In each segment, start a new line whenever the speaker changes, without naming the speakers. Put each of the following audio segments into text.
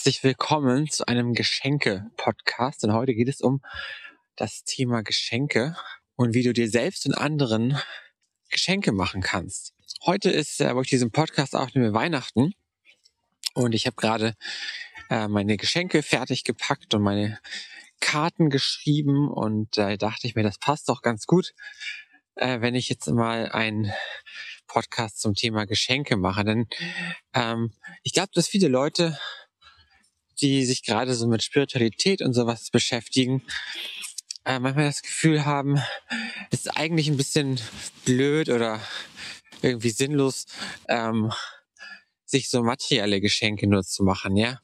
Herzlich willkommen zu einem Geschenke-Podcast. Und heute geht es um das Thema Geschenke und wie du dir selbst und anderen Geschenke machen kannst. Heute ist, äh, wo ich diesen Podcast aufnehme, Weihnachten. Und ich habe gerade äh, meine Geschenke fertig gepackt und meine Karten geschrieben. Und da äh, dachte ich mir, das passt doch ganz gut, äh, wenn ich jetzt mal ein Podcast zum Thema Geschenke mache. Denn ähm, ich glaube, dass viele Leute die sich gerade so mit Spiritualität und sowas beschäftigen, äh, manchmal das Gefühl haben, es ist eigentlich ein bisschen blöd oder irgendwie sinnlos, ähm, sich so materielle Geschenke nur zu machen, ja.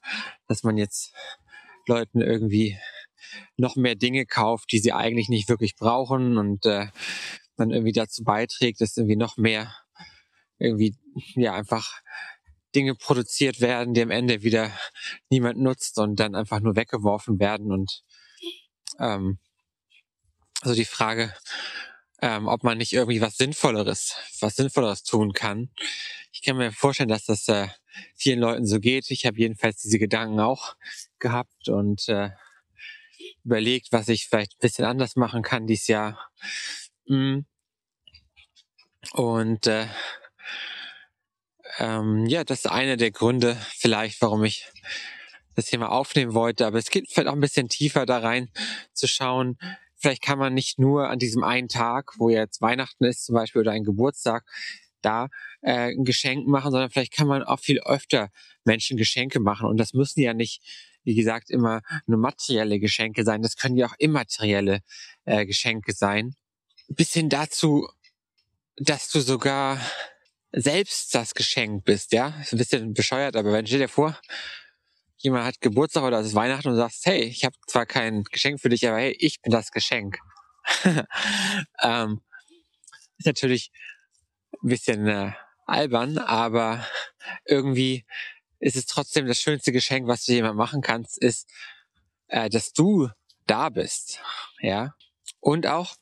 Dass man jetzt Leuten irgendwie noch mehr Dinge kauft, die sie eigentlich nicht wirklich brauchen und äh, man irgendwie dazu beiträgt, dass irgendwie noch mehr irgendwie ja einfach Dinge produziert werden, die am Ende wieder niemand nutzt und dann einfach nur weggeworfen werden. Und ähm, also die Frage, ähm, ob man nicht irgendwie was Sinnvolleres, was Sinnvolleres tun kann. Ich kann mir vorstellen, dass das äh, vielen Leuten so geht. Ich habe jedenfalls diese Gedanken auch gehabt und äh, überlegt, was ich vielleicht ein bisschen anders machen kann dieses Jahr. Mm. Und äh, ähm, ja, das ist einer der Gründe vielleicht, warum ich das Thema aufnehmen wollte. Aber es geht vielleicht auch ein bisschen tiefer da rein zu schauen. Vielleicht kann man nicht nur an diesem einen Tag, wo jetzt Weihnachten ist zum Beispiel oder ein Geburtstag, da äh, ein Geschenk machen, sondern vielleicht kann man auch viel öfter Menschen Geschenke machen. Und das müssen ja nicht, wie gesagt, immer nur materielle Geschenke sein. Das können ja auch immaterielle äh, Geschenke sein. Bis hin dazu, dass du sogar selbst das Geschenk bist, ja. Ist ein bisschen bescheuert, aber wenn stell dir vor, jemand hat Geburtstag oder es ist Weihnachten und du sagst, hey, ich habe zwar kein Geschenk für dich, aber hey, ich bin das Geschenk. ähm, ist natürlich ein bisschen äh, albern, aber irgendwie ist es trotzdem das schönste Geschenk, was du jemand machen kannst, ist, äh, dass du da bist, ja. Und auch,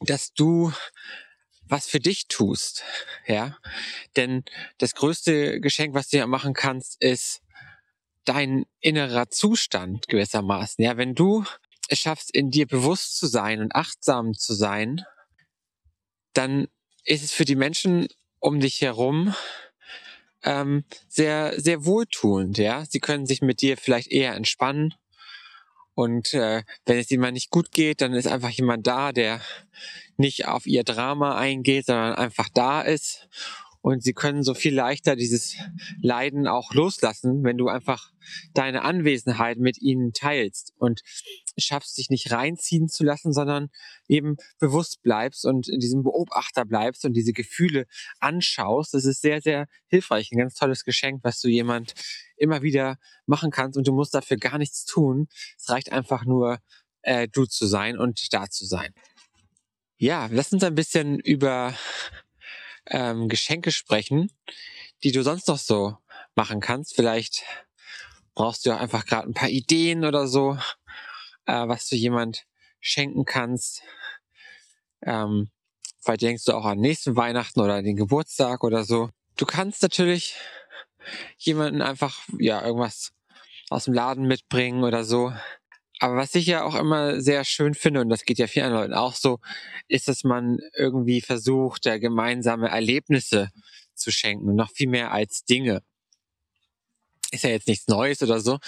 dass du was für dich tust, ja. Denn das größte Geschenk, was du ja machen kannst, ist dein innerer Zustand gewissermaßen, ja. Wenn du es schaffst, in dir bewusst zu sein und achtsam zu sein, dann ist es für die Menschen um dich herum ähm, sehr, sehr wohltuend, ja. Sie können sich mit dir vielleicht eher entspannen. Und äh, wenn es jemand nicht gut geht, dann ist einfach jemand da, der nicht auf ihr Drama eingeht, sondern einfach da ist. Und sie können so viel leichter dieses Leiden auch loslassen, wenn du einfach deine Anwesenheit mit ihnen teilst und schaffst, dich nicht reinziehen zu lassen, sondern eben bewusst bleibst und in diesem Beobachter bleibst und diese Gefühle anschaust. Das ist sehr, sehr hilfreich. Ein ganz tolles Geschenk, was du jemand immer wieder machen kannst und du musst dafür gar nichts tun. Es reicht einfach nur, äh, du zu sein und da zu sein. Ja, lass uns ein bisschen über ähm, Geschenke sprechen, die du sonst noch so machen kannst. Vielleicht brauchst du auch einfach gerade ein paar Ideen oder so, äh, was du jemand schenken kannst. Ähm, vielleicht denkst du auch an nächsten Weihnachten oder den Geburtstag oder so. Du kannst natürlich jemanden einfach ja irgendwas aus dem Laden mitbringen oder so. Aber was ich ja auch immer sehr schön finde, und das geht ja vielen Leuten auch so, ist, dass man irgendwie versucht, da gemeinsame Erlebnisse zu schenken, noch viel mehr als Dinge. Ist ja jetzt nichts Neues oder so.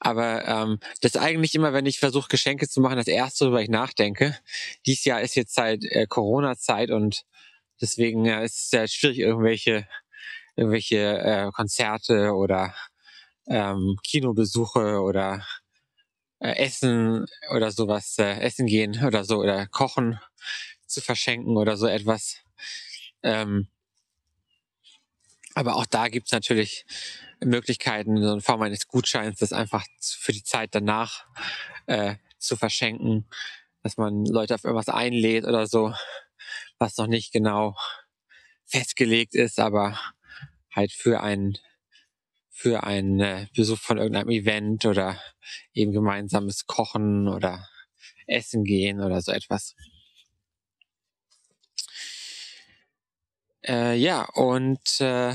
Aber ähm, das ist eigentlich immer, wenn ich versuche, Geschenke zu machen, das erste, worüber ich nachdenke. Dies Jahr ist jetzt halt äh, Corona-Zeit und deswegen ja, ist es ja schwierig, irgendwelche, irgendwelche äh, Konzerte oder ähm, Kinobesuche oder äh, Essen oder sowas, äh, essen gehen oder so oder kochen zu verschenken oder so etwas. Ähm, aber auch da gibt's natürlich Möglichkeiten, so in Form eines Gutscheins, das einfach für die Zeit danach äh, zu verschenken, dass man Leute auf irgendwas einlädt oder so, was noch nicht genau festgelegt ist, aber halt für einen für einen äh, Besuch von irgendeinem Event oder eben gemeinsames Kochen oder Essen gehen oder so etwas. Äh, ja, und äh,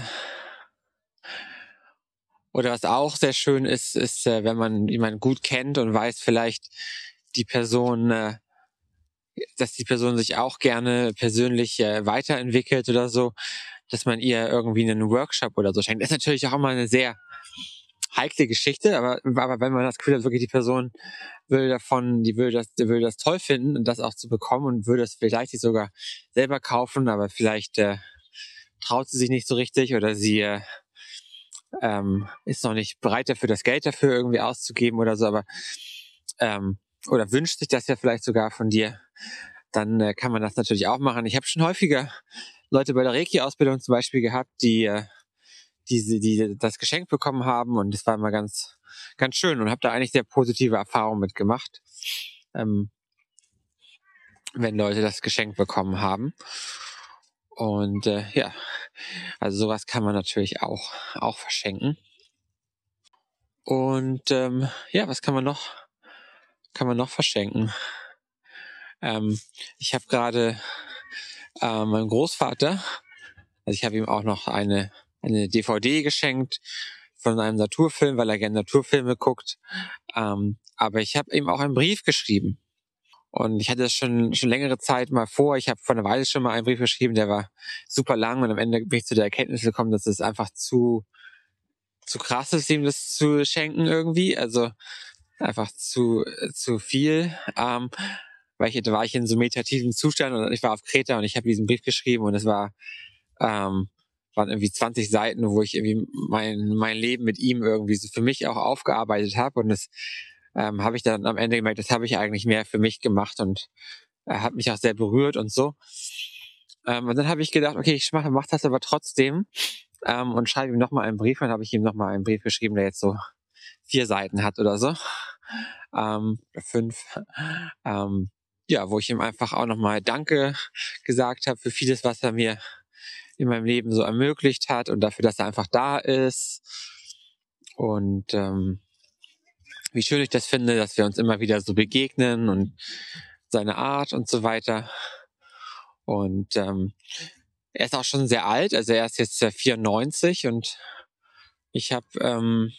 Oder was auch sehr schön ist, ist, äh, wenn man jemanden gut kennt und weiß vielleicht die Person, äh, dass die Person sich auch gerne persönlich äh, weiterentwickelt oder so, dass man ihr irgendwie einen Workshop oder so schenkt. Das ist natürlich auch immer eine sehr heikle Geschichte, aber, aber wenn man das Gefühl hat, wirklich die Person will davon, die will das, die will das toll finden und das auch zu bekommen und würde es vielleicht sogar selber kaufen, aber vielleicht äh, traut sie sich nicht so richtig oder sie äh, ähm, ist noch nicht bereit dafür, das Geld dafür irgendwie auszugeben oder so, aber ähm, oder wünscht sich das ja vielleicht sogar von dir, dann äh, kann man das natürlich auch machen. Ich habe schon häufiger Leute bei der Reiki-Ausbildung zum Beispiel gehabt, die, äh, die, die das Geschenk bekommen haben und das war immer ganz, ganz schön und habe da eigentlich sehr positive Erfahrungen mitgemacht, ähm, wenn Leute das Geschenk bekommen haben. Und äh, ja, also sowas kann man natürlich auch, auch verschenken. Und ähm, ja, was kann man noch, kann man noch verschenken? Ähm, ich habe gerade äh, meinem Großvater, also ich habe ihm auch noch eine, eine DVD geschenkt von einem Naturfilm, weil er gerne Naturfilme guckt. Ähm, aber ich habe ihm auch einen Brief geschrieben. Und ich hatte das schon, schon längere Zeit mal vor. Ich habe vor einer Weile schon mal einen Brief geschrieben, der war super lang und am Ende bin ich zu der Erkenntnis gekommen, dass es einfach zu, zu krass ist, ihm das zu schenken irgendwie. Also einfach zu, zu viel. Ähm, weil ich, da war ich in so meditativen Zustand und ich war auf Kreta und ich habe diesen Brief geschrieben und es war, ähm, waren irgendwie 20 Seiten, wo ich irgendwie mein, mein Leben mit ihm irgendwie so für mich auch aufgearbeitet habe und das ähm, habe ich dann am Ende gemerkt, das habe ich eigentlich mehr für mich gemacht und er hat mich auch sehr berührt und so. Ähm, und dann habe ich gedacht, okay, ich mache mach das aber trotzdem ähm, und schreibe ihm nochmal einen Brief. Und dann habe ich ihm nochmal einen Brief geschrieben, der jetzt so vier Seiten hat oder so. Ähm, fünf. Ähm, ja, wo ich ihm einfach auch nochmal Danke gesagt habe für vieles, was er mir in meinem Leben so ermöglicht hat und dafür, dass er einfach da ist. Und ähm, wie schön ich das finde, dass wir uns immer wieder so begegnen und seine Art und so weiter. Und ähm, er ist auch schon sehr alt, also er ist jetzt 94 und ich habe ähm,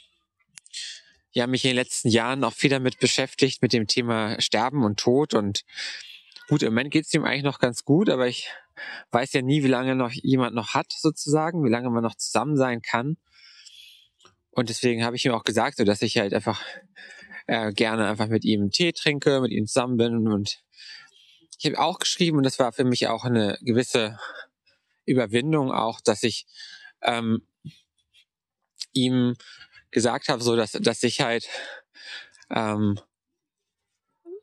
ja mich in den letzten Jahren auch viel damit beschäftigt mit dem Thema Sterben und Tod und gut, im Moment geht es ihm eigentlich noch ganz gut, aber ich weiß ja nie, wie lange noch jemand noch hat sozusagen, wie lange man noch zusammen sein kann. Und deswegen habe ich ihm auch gesagt, so dass ich halt einfach äh, gerne einfach mit ihm Tee trinke, mit ihm zusammen bin und ich habe auch geschrieben und das war für mich auch eine gewisse Überwindung auch, dass ich ähm, ihm gesagt habe, so dass, dass ich halt ähm,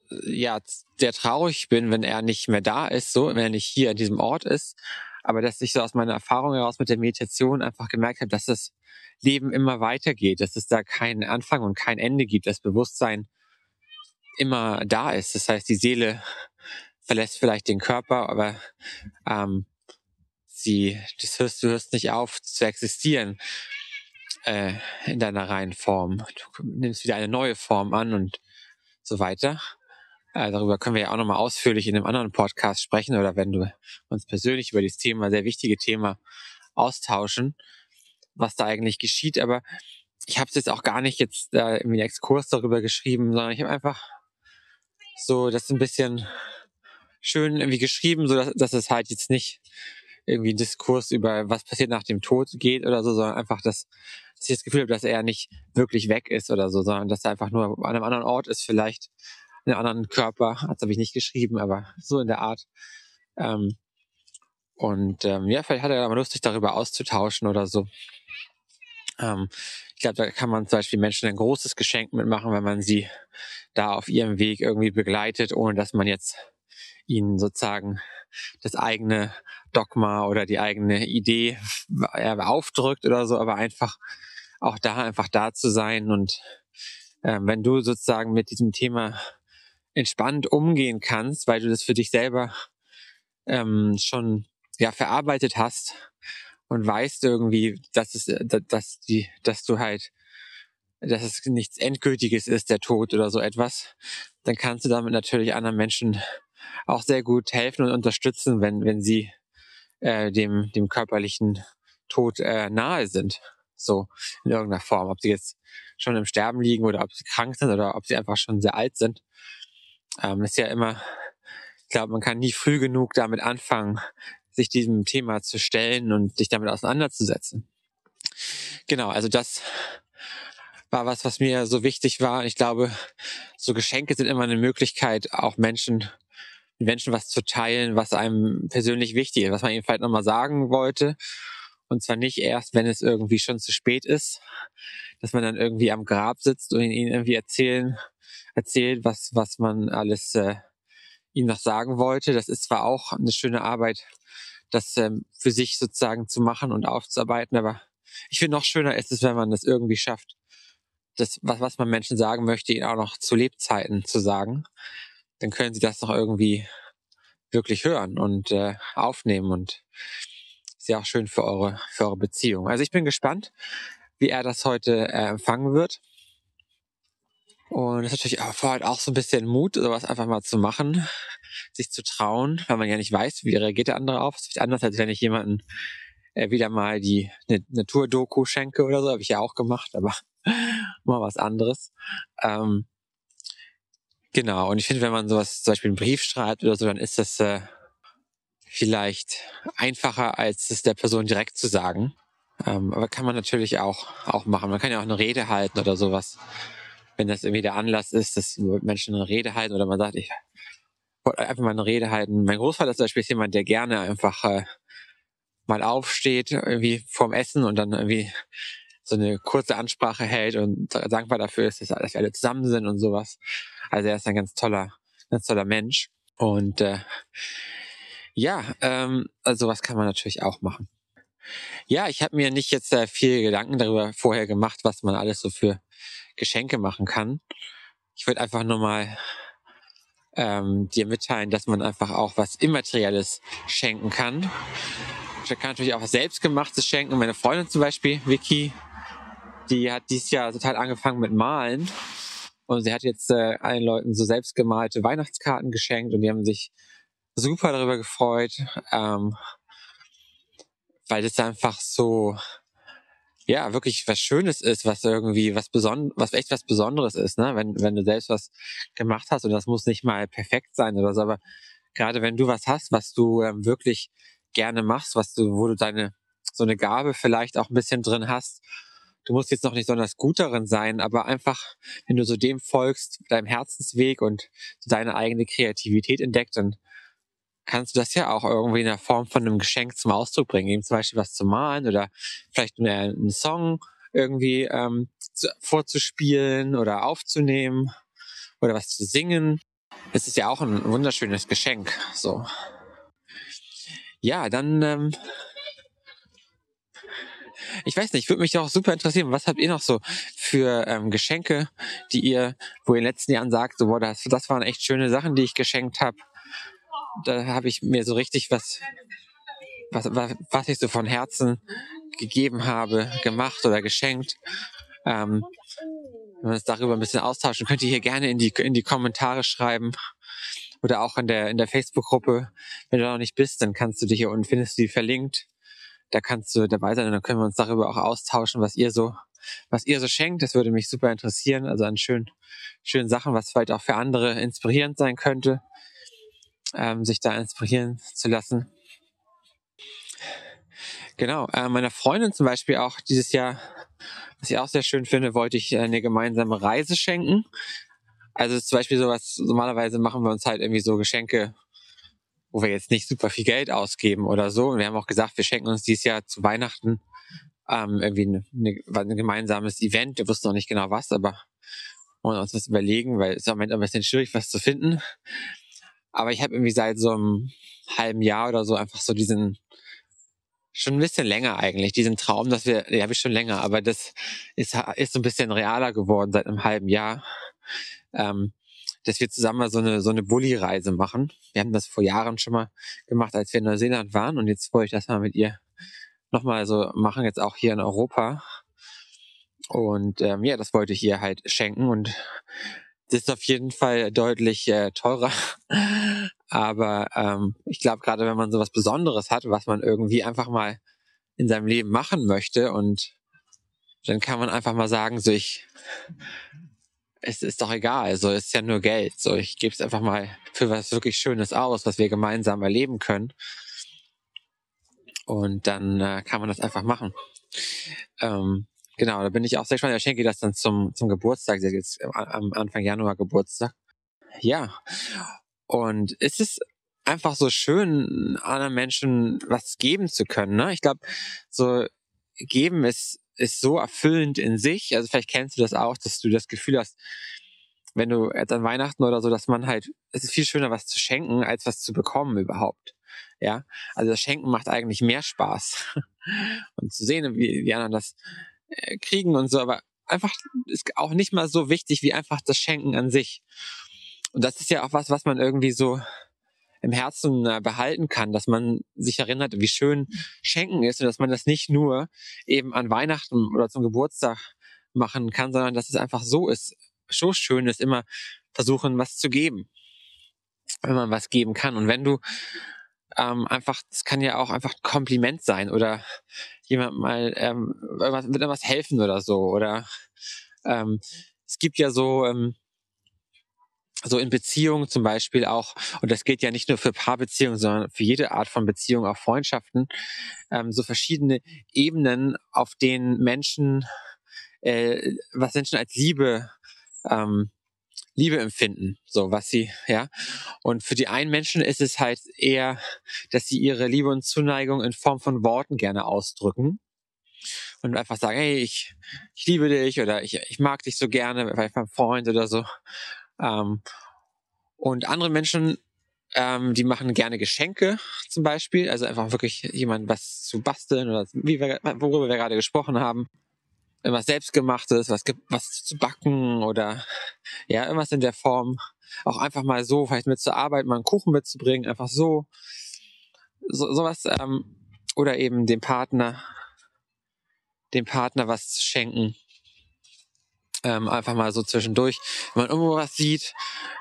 ja sehr traurig bin, wenn er nicht mehr da ist, so wenn er nicht hier an diesem Ort ist, aber dass ich so aus meiner Erfahrung heraus mit der Meditation einfach gemerkt habe, dass das Leben immer weitergeht, dass es da keinen Anfang und kein Ende gibt, das Bewusstsein immer da ist. Das heißt, die Seele verlässt vielleicht den Körper, aber ähm, sie, das hörst, du hörst nicht auf zu existieren äh, in deiner reinen Form. Du nimmst wieder eine neue Form an und so weiter. Äh, darüber können wir ja auch nochmal ausführlich in einem anderen Podcast sprechen oder wenn du uns persönlich über dieses Thema, sehr wichtige Thema austauschen, was da eigentlich geschieht. Aber ich habe jetzt auch gar nicht jetzt äh, einen Exkurs darüber geschrieben, sondern ich habe einfach so das ein bisschen schön irgendwie geschrieben, so dass es halt jetzt nicht irgendwie ein Diskurs über was passiert nach dem Tod geht oder so, sondern einfach, dass, dass ich das Gefühl habe, dass er nicht wirklich weg ist oder so, sondern dass er einfach nur an einem anderen Ort ist, vielleicht in einem anderen Körper. Das habe ich nicht geschrieben, aber so in der Art. Ähm, und ähm, ja, vielleicht hat er aber Lust, sich darüber auszutauschen oder so. Ähm, ich glaube, da kann man zum Beispiel Menschen ein großes Geschenk mitmachen, wenn man sie da auf ihrem Weg irgendwie begleitet, ohne dass man jetzt ihnen sozusagen das eigene Dogma oder die eigene Idee aufdrückt oder so, aber einfach auch da einfach da zu sein und äh, wenn du sozusagen mit diesem Thema entspannt umgehen kannst, weil du das für dich selber ähm, schon ja verarbeitet hast und weißt irgendwie, dass es, dass die, dass du halt, dass es nichts Endgültiges ist, der Tod oder so etwas, dann kannst du damit natürlich anderen Menschen auch sehr gut helfen und unterstützen, wenn, wenn sie äh, dem, dem körperlichen Tod äh, nahe sind. So in irgendeiner Form. Ob sie jetzt schon im Sterben liegen oder ob sie krank sind oder ob sie einfach schon sehr alt sind. Ähm, ist ja immer, ich glaube, man kann nie früh genug damit anfangen, sich diesem Thema zu stellen und sich damit auseinanderzusetzen. Genau, also das war was, was mir so wichtig war. Ich glaube, so Geschenke sind immer eine Möglichkeit, auch Menschen, Menschen was zu teilen, was einem persönlich wichtig ist, was man ihnen vielleicht nochmal sagen wollte. Und zwar nicht erst, wenn es irgendwie schon zu spät ist, dass man dann irgendwie am Grab sitzt und ihnen irgendwie erzählen, erzählt, was, was man alles äh, ihnen noch sagen wollte. Das ist zwar auch eine schöne Arbeit, das ähm, für sich sozusagen zu machen und aufzuarbeiten, aber ich finde noch schöner ist es, wenn man das irgendwie schafft, das, was, was man Menschen sagen möchte, ihnen auch noch zu Lebzeiten zu sagen. Dann können sie das noch irgendwie wirklich hören und äh, aufnehmen und ist ja auch schön für eure, für eure Beziehung. Also ich bin gespannt, wie er das heute äh, empfangen wird. Und es ist natürlich vorher auch so ein bisschen Mut, sowas einfach mal zu machen, sich zu trauen, weil man ja nicht weiß, wie reagiert der andere auf. Es ist anders, als wenn ich jemanden äh, wieder mal die eine Naturdoku schenke oder so, habe ich ja auch gemacht, aber mal was anderes. Ähm, genau, und ich finde, wenn man sowas, zum Beispiel einen Brief schreibt oder so, dann ist das äh, vielleicht einfacher, als es der Person direkt zu sagen. Ähm, aber kann man natürlich auch, auch machen. Man kann ja auch eine Rede halten oder sowas. Wenn das irgendwie der Anlass ist, dass Menschen eine Rede halten oder man sagt, ich wollte einfach mal eine Rede halten. Mein Großvater ist zum Beispiel jemand, der gerne einfach äh, mal aufsteht, irgendwie vorm Essen und dann irgendwie so eine kurze Ansprache hält und dankbar dafür ist, dass wir alle zusammen sind und sowas. Also er ist ein ganz toller, ganz toller Mensch. Und äh, ja, ähm, also sowas kann man natürlich auch machen. Ja, ich habe mir nicht jetzt äh, viel Gedanken darüber vorher gemacht, was man alles so für Geschenke machen kann. Ich würde einfach nur mal ähm, dir mitteilen, dass man einfach auch was Immaterielles schenken kann. Ich kann natürlich auch was Selbstgemachtes schenken. Meine Freundin zum Beispiel, Vicky, die hat dieses Jahr total angefangen mit Malen. Und sie hat jetzt äh, allen Leuten so selbstgemalte Weihnachtskarten geschenkt und die haben sich super darüber gefreut, ähm, weil das einfach so, ja, wirklich was Schönes ist, was irgendwie was beson was echt was Besonderes ist, ne? Wenn, wenn du selbst was gemacht hast und das muss nicht mal perfekt sein oder so, aber gerade wenn du was hast, was du ähm, wirklich gerne machst, was du, wo du deine, so eine Gabe vielleicht auch ein bisschen drin hast. Du musst jetzt noch nicht besonders gut darin sein, aber einfach, wenn du so dem folgst, deinem Herzensweg und deine eigene Kreativität entdeckt, dann kannst du das ja auch irgendwie in der Form von einem Geschenk zum Ausdruck bringen, eben zum Beispiel was zu malen oder vielleicht einen Song irgendwie ähm, zu, vorzuspielen oder aufzunehmen oder was zu singen. Das ist ja auch ein wunderschönes Geschenk. So ja, dann, ähm, ich weiß nicht, würde mich auch super interessieren, was habt ihr noch so für ähm, Geschenke, die ihr, wo ihr in den letzten Jahren sagt, so, boah, das, das waren echt schöne Sachen, die ich geschenkt habe. Da habe ich mir so richtig was, was, was, was ich so von Herzen gegeben habe, gemacht oder geschenkt. Ähm, wenn wir uns darüber ein bisschen austauschen, könnt ihr hier gerne in die, in die Kommentare schreiben oder auch in der, in der Facebook-Gruppe. Wenn du noch nicht bist, dann kannst du dich hier unten findest du die verlinkt. Da kannst du dabei sein und dann können wir uns darüber auch austauschen, was ihr so, was ihr so schenkt. Das würde mich super interessieren. Also an schönen, schönen Sachen, was vielleicht auch für andere inspirierend sein könnte, ähm, sich da inspirieren zu lassen. Genau, äh, meiner Freundin zum Beispiel auch dieses Jahr, was ich auch sehr schön finde, wollte ich eine gemeinsame Reise schenken. Also zum Beispiel sowas, normalerweise machen wir uns halt irgendwie so Geschenke, wo wir jetzt nicht super viel Geld ausgeben oder so. Und wir haben auch gesagt, wir schenken uns dieses Jahr zu Weihnachten ähm, irgendwie eine, eine, ein gemeinsames Event. Wir wussten noch nicht genau was, aber wollen uns das überlegen, weil es ist im Moment ein bisschen schwierig, was zu finden. Aber ich habe irgendwie seit so einem halben Jahr oder so einfach so diesen, schon ein bisschen länger eigentlich, diesen Traum, dass wir, ja, habe ich schon länger, aber das ist, ist so ein bisschen realer geworden seit einem halben Jahr, ähm, dass wir zusammen mal so eine, so eine Bulli-Reise machen. Wir haben das vor Jahren schon mal gemacht, als wir in Neuseeland waren und jetzt wollte ich das mal mit ihr nochmal so machen, jetzt auch hier in Europa. Und ähm, ja, das wollte ich ihr halt schenken und das ist auf jeden Fall deutlich äh, teurer. Aber ähm, ich glaube, gerade wenn man so was Besonderes hat, was man irgendwie einfach mal in seinem Leben machen möchte und dann kann man einfach mal sagen, so ich, es ist doch egal, so ist ja nur Geld, so ich gebe es einfach mal für was wirklich Schönes aus, was wir gemeinsam erleben können. Und dann äh, kann man das einfach machen. Ähm, genau, da bin ich auch sehr gespannt. Ich schenke das dann zum, zum Geburtstag, jetzt am Anfang Januar Geburtstag. Ja. Und es ist einfach so schön, anderen Menschen was geben zu können. Ne? Ich glaube, so geben ist, ist so erfüllend in sich. Also vielleicht kennst du das auch, dass du das Gefühl hast, wenn du jetzt an Weihnachten oder so, dass man halt, es ist viel schöner, was zu schenken, als was zu bekommen überhaupt. Ja, also das Schenken macht eigentlich mehr Spaß. und zu sehen, wie die anderen das äh, kriegen und so, aber einfach ist auch nicht mal so wichtig wie einfach das Schenken an sich. Und das ist ja auch was, was man irgendwie so im Herzen äh, behalten kann, dass man sich erinnert, wie schön Schenken ist und dass man das nicht nur eben an Weihnachten oder zum Geburtstag machen kann, sondern dass es einfach so ist, so schön ist, immer versuchen, was zu geben, wenn man was geben kann. Und wenn du ähm, einfach, das kann ja auch einfach ein Kompliment sein oder jemand mal ähm, irgendwas, mit irgendwas helfen oder so. Oder ähm, es gibt ja so, ähm, so in Beziehungen zum Beispiel auch, und das gilt ja nicht nur für Paarbeziehungen, sondern für jede Art von Beziehung, auch Freundschaften, ähm, so verschiedene Ebenen, auf denen Menschen, äh, was Menschen als Liebe ähm, Liebe empfinden, so was sie, ja. Und für die einen Menschen ist es halt eher, dass sie ihre Liebe und Zuneigung in Form von Worten gerne ausdrücken und einfach sagen, hey, ich, ich liebe dich oder ich, ich mag dich so gerne, vielleicht beim Freund oder so. Ähm, und andere Menschen, ähm, die machen gerne Geschenke zum Beispiel, also einfach wirklich jemand was zu basteln oder wie wir, worüber wir gerade gesprochen haben irgendwas selbstgemachtes, was, was zu backen oder ja, irgendwas in der Form. Auch einfach mal so, vielleicht mit zur Arbeit mal einen Kuchen mitzubringen, einfach so. so sowas, ähm, oder eben dem Partner, dem Partner was zu schenken. Ähm, einfach mal so zwischendurch, wenn man irgendwo was sieht,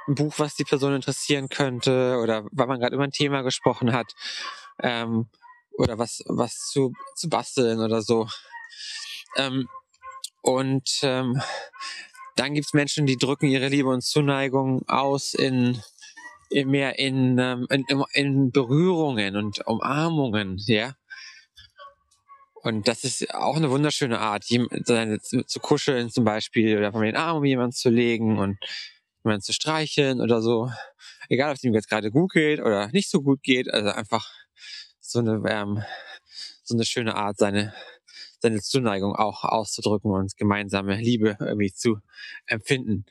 ein Buch, was die Person interessieren könnte, oder weil man gerade über ein Thema gesprochen hat, ähm, oder was, was zu, zu basteln oder so. Ähm, und ähm, dann gibt's Menschen, die drücken ihre Liebe und Zuneigung aus in, in mehr in, ähm, in, in Berührungen und Umarmungen, ja. Und das ist auch eine wunderschöne Art, zu kuscheln zum Beispiel oder von den Arm um jemanden zu legen und jemanden zu streicheln oder so. Egal, ob es ihm jetzt gerade gut geht oder nicht so gut geht, also einfach so eine, ähm, so eine schöne Art, seine seine Zuneigung auch auszudrücken und gemeinsame Liebe irgendwie zu empfinden.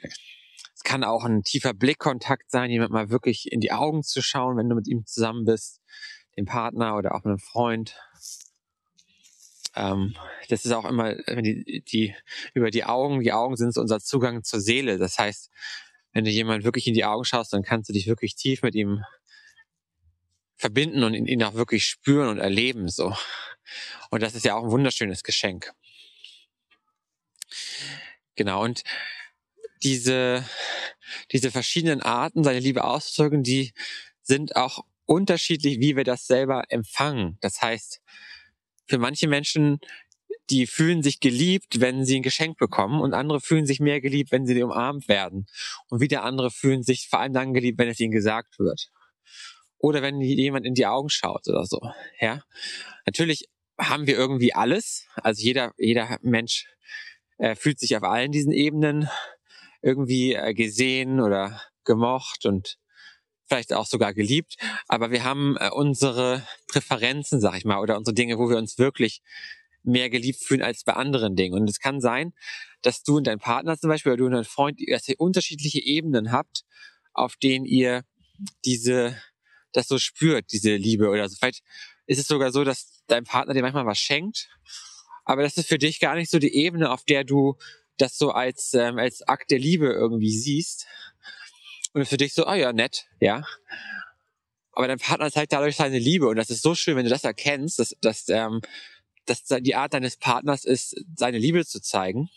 Es kann auch ein tiefer Blickkontakt sein, jemand mal wirklich in die Augen zu schauen, wenn du mit ihm zusammen bist, dem Partner oder auch einem Freund. Ähm, das ist auch immer die, die, über die Augen. Die Augen sind unser Zugang zur Seele. Das heißt, wenn du jemand wirklich in die Augen schaust, dann kannst du dich wirklich tief mit ihm verbinden und ihn auch wirklich spüren und erleben, so. Und das ist ja auch ein wunderschönes Geschenk. Genau. Und diese, diese verschiedenen Arten, seine Liebe auszudrücken, die sind auch unterschiedlich, wie wir das selber empfangen. Das heißt, für manche Menschen, die fühlen sich geliebt, wenn sie ein Geschenk bekommen und andere fühlen sich mehr geliebt, wenn sie umarmt werden. Und wieder andere fühlen sich vor allem dann geliebt, wenn es ihnen gesagt wird oder wenn jemand in die Augen schaut oder so. Ja, natürlich haben wir irgendwie alles. Also jeder, jeder Mensch äh, fühlt sich auf allen diesen Ebenen irgendwie äh, gesehen oder gemocht und vielleicht auch sogar geliebt. Aber wir haben äh, unsere Präferenzen, sag ich mal, oder unsere Dinge, wo wir uns wirklich mehr geliebt fühlen als bei anderen Dingen. Und es kann sein, dass du und dein Partner zum Beispiel oder du und dein Freund, dass ihr unterschiedliche Ebenen habt, auf denen ihr diese das so spürt, diese Liebe oder so. Vielleicht ist es sogar so, dass dein Partner dir manchmal was schenkt, aber das ist für dich gar nicht so die Ebene, auf der du das so als, ähm, als Akt der Liebe irgendwie siehst. Und für dich so, oh ja, nett, ja. Aber dein Partner zeigt dadurch seine Liebe und das ist so schön, wenn du das erkennst, dass, dass, ähm, dass die Art deines Partners ist, seine Liebe zu zeigen.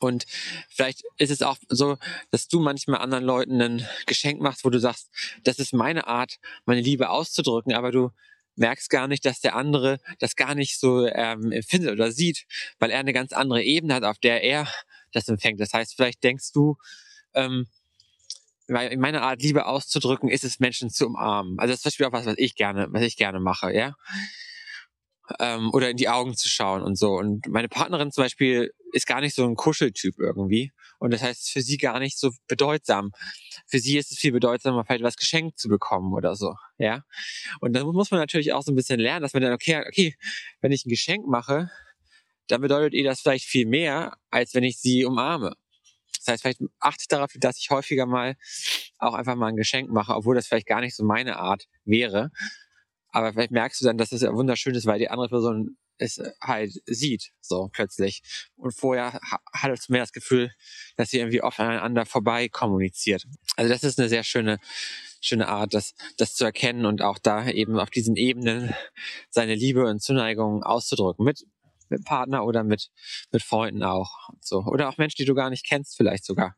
Und vielleicht ist es auch so, dass du manchmal anderen Leuten ein Geschenk machst, wo du sagst, das ist meine Art, meine Liebe auszudrücken, aber du merkst gar nicht, dass der andere das gar nicht so ähm, empfindet oder sieht, weil er eine ganz andere Ebene hat, auf der er das empfängt. Das heißt, vielleicht denkst du, ähm, in meiner Art Liebe auszudrücken, ist es Menschen zu umarmen. Also das ist zum Beispiel auch was, was ich gerne, was ich gerne mache, ja. Ähm, oder in die Augen zu schauen und so. Und meine Partnerin zum Beispiel ist gar nicht so ein Kuscheltyp irgendwie. Und das heißt, für sie gar nicht so bedeutsam. Für sie ist es viel bedeutsamer, vielleicht was geschenkt zu bekommen oder so, ja. Und dann muss man natürlich auch so ein bisschen lernen, dass man dann, okay, okay, wenn ich ein Geschenk mache, dann bedeutet ihr das vielleicht viel mehr, als wenn ich sie umarme. Das heißt, vielleicht achte ich darauf, dass ich häufiger mal auch einfach mal ein Geschenk mache, obwohl das vielleicht gar nicht so meine Art wäre. Aber vielleicht merkst du dann, dass es ja wunderschön ist, weil die andere Person es halt sieht, so plötzlich. Und vorher hattest du mehr das Gefühl, dass sie irgendwie oft aneinander vorbei kommuniziert. Also das ist eine sehr schöne, schöne Art, das, das zu erkennen und auch da eben auf diesen Ebenen seine Liebe und Zuneigung auszudrücken. Mit, mit Partner oder mit, mit Freunden auch. So. Oder auch Menschen, die du gar nicht kennst, vielleicht sogar.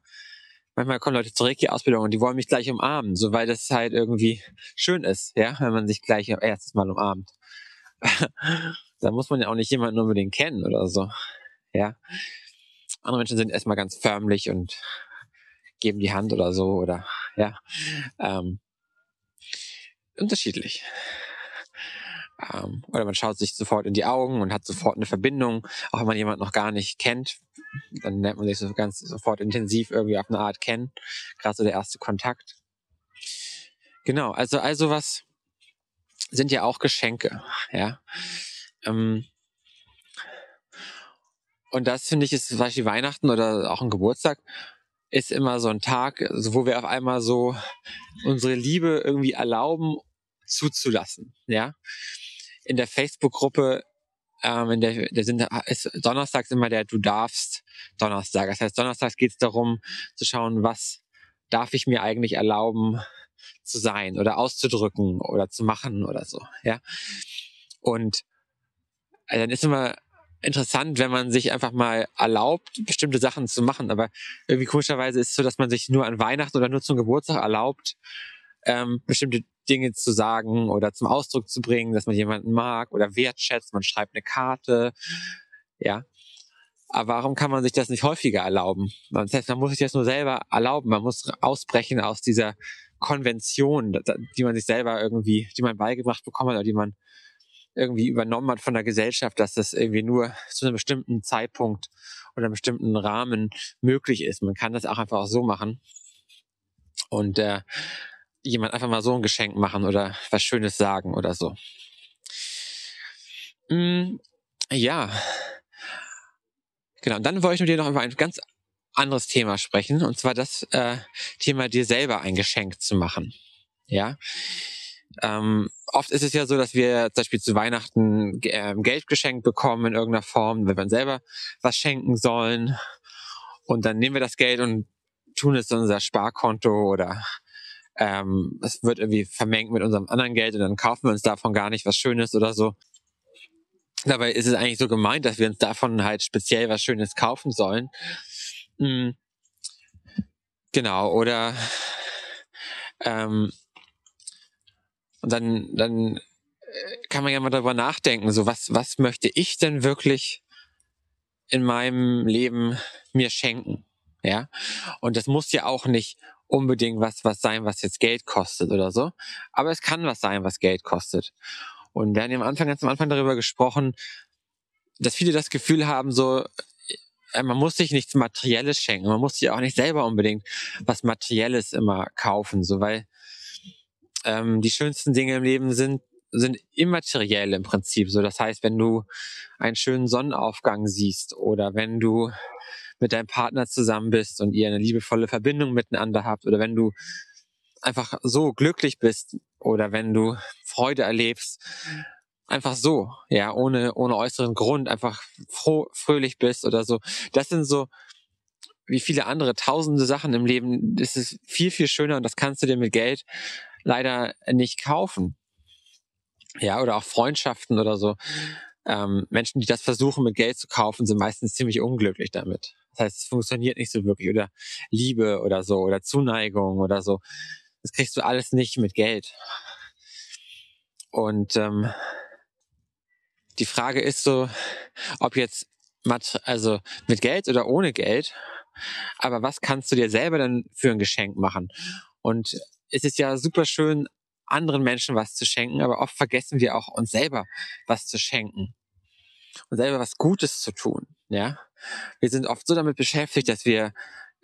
Manchmal kommen Leute zurück die Ausbildung und die wollen mich gleich umarmen, so weil das halt irgendwie schön ist, ja, wenn man sich gleich erstes Mal umarmt. da muss man ja auch nicht jemanden unbedingt kennen oder so. Ja. Andere Menschen sind erstmal ganz förmlich und geben die Hand oder so oder ja. Ähm, unterschiedlich. Ähm, oder man schaut sich sofort in die Augen und hat sofort eine Verbindung, auch wenn man jemanden noch gar nicht kennt. Dann lernt man sich so ganz sofort intensiv irgendwie auf eine Art kennen. Gerade so der erste Kontakt. Genau, also also was sind ja auch Geschenke, ja. Ähm, und das finde ich ist zum Beispiel Weihnachten oder auch ein Geburtstag ist immer so ein Tag, also wo wir auf einmal so unsere Liebe irgendwie erlauben zuzulassen, ja in der Facebook-Gruppe, ähm, in der, der sind, ist donnerstags immer der Du darfst Donnerstag. Das heißt, donnerstags geht es darum zu schauen, was darf ich mir eigentlich erlauben zu sein oder auszudrücken oder zu machen oder so, ja. Und äh, dann ist immer interessant, wenn man sich einfach mal erlaubt, bestimmte Sachen zu machen. Aber irgendwie komischerweise ist es so, dass man sich nur an Weihnachten oder nur zum Geburtstag erlaubt, ähm, bestimmte Dinge zu sagen oder zum Ausdruck zu bringen, dass man jemanden mag oder wertschätzt, man schreibt eine Karte, ja. Aber warum kann man sich das nicht häufiger erlauben? Das heißt, man muss sich das nur selber erlauben, man muss ausbrechen aus dieser Konvention, die man sich selber irgendwie, die man beigebracht bekommen hat oder die man irgendwie übernommen hat von der Gesellschaft, dass das irgendwie nur zu einem bestimmten Zeitpunkt oder einem bestimmten Rahmen möglich ist. Man kann das auch einfach auch so machen. Und äh, jemand einfach mal so ein Geschenk machen oder was Schönes sagen oder so. Mm, ja. Genau, und dann wollte ich mit dir noch über ein ganz anderes Thema sprechen, und zwar das äh, Thema, dir selber ein Geschenk zu machen. Ja. Ähm, oft ist es ja so, dass wir zum Beispiel zu Weihnachten äh, Geld geschenkt bekommen in irgendeiner Form, wenn wir selber was schenken sollen. Und dann nehmen wir das Geld und tun es in unser Sparkonto oder ähm, es wird irgendwie vermengt mit unserem anderen Geld und dann kaufen wir uns davon gar nicht was Schönes oder so. Dabei ist es eigentlich so gemeint, dass wir uns davon halt speziell was Schönes kaufen sollen. Mhm. Genau, oder ähm, und dann, dann äh, kann man ja mal darüber nachdenken, so was, was möchte ich denn wirklich in meinem Leben mir schenken? Ja. Und das muss ja auch nicht unbedingt was, was sein, was jetzt Geld kostet oder so. Aber es kann was sein, was Geld kostet. Und wir haben ja am Anfang, ganz am Anfang darüber gesprochen, dass viele das Gefühl haben, so, äh, man muss sich nichts Materielles schenken. Man muss sich auch nicht selber unbedingt was Materielles immer kaufen, so, weil ähm, die schönsten Dinge im Leben sind sind immateriell im Prinzip. So, das heißt, wenn du einen schönen Sonnenaufgang siehst oder wenn du mit deinem Partner zusammen bist und ihr eine liebevolle Verbindung miteinander habt oder wenn du einfach so glücklich bist oder wenn du Freude erlebst, einfach so, ja, ohne, ohne äußeren Grund, einfach froh, fröhlich bist oder so. Das sind so, wie viele andere tausende Sachen im Leben, das ist viel, viel schöner und das kannst du dir mit Geld leider nicht kaufen. Ja, oder auch Freundschaften oder so. Ähm, Menschen, die das versuchen mit Geld zu kaufen, sind meistens ziemlich unglücklich damit. Das heißt, es funktioniert nicht so wirklich. Oder Liebe oder so, oder Zuneigung oder so. Das kriegst du alles nicht mit Geld. Und ähm, die Frage ist so, ob jetzt also mit Geld oder ohne Geld, aber was kannst du dir selber dann für ein Geschenk machen? Und es ist ja super schön, anderen Menschen was zu schenken, aber oft vergessen wir auch uns selber was zu schenken und selber was Gutes zu tun. Ja, wir sind oft so damit beschäftigt, dass wir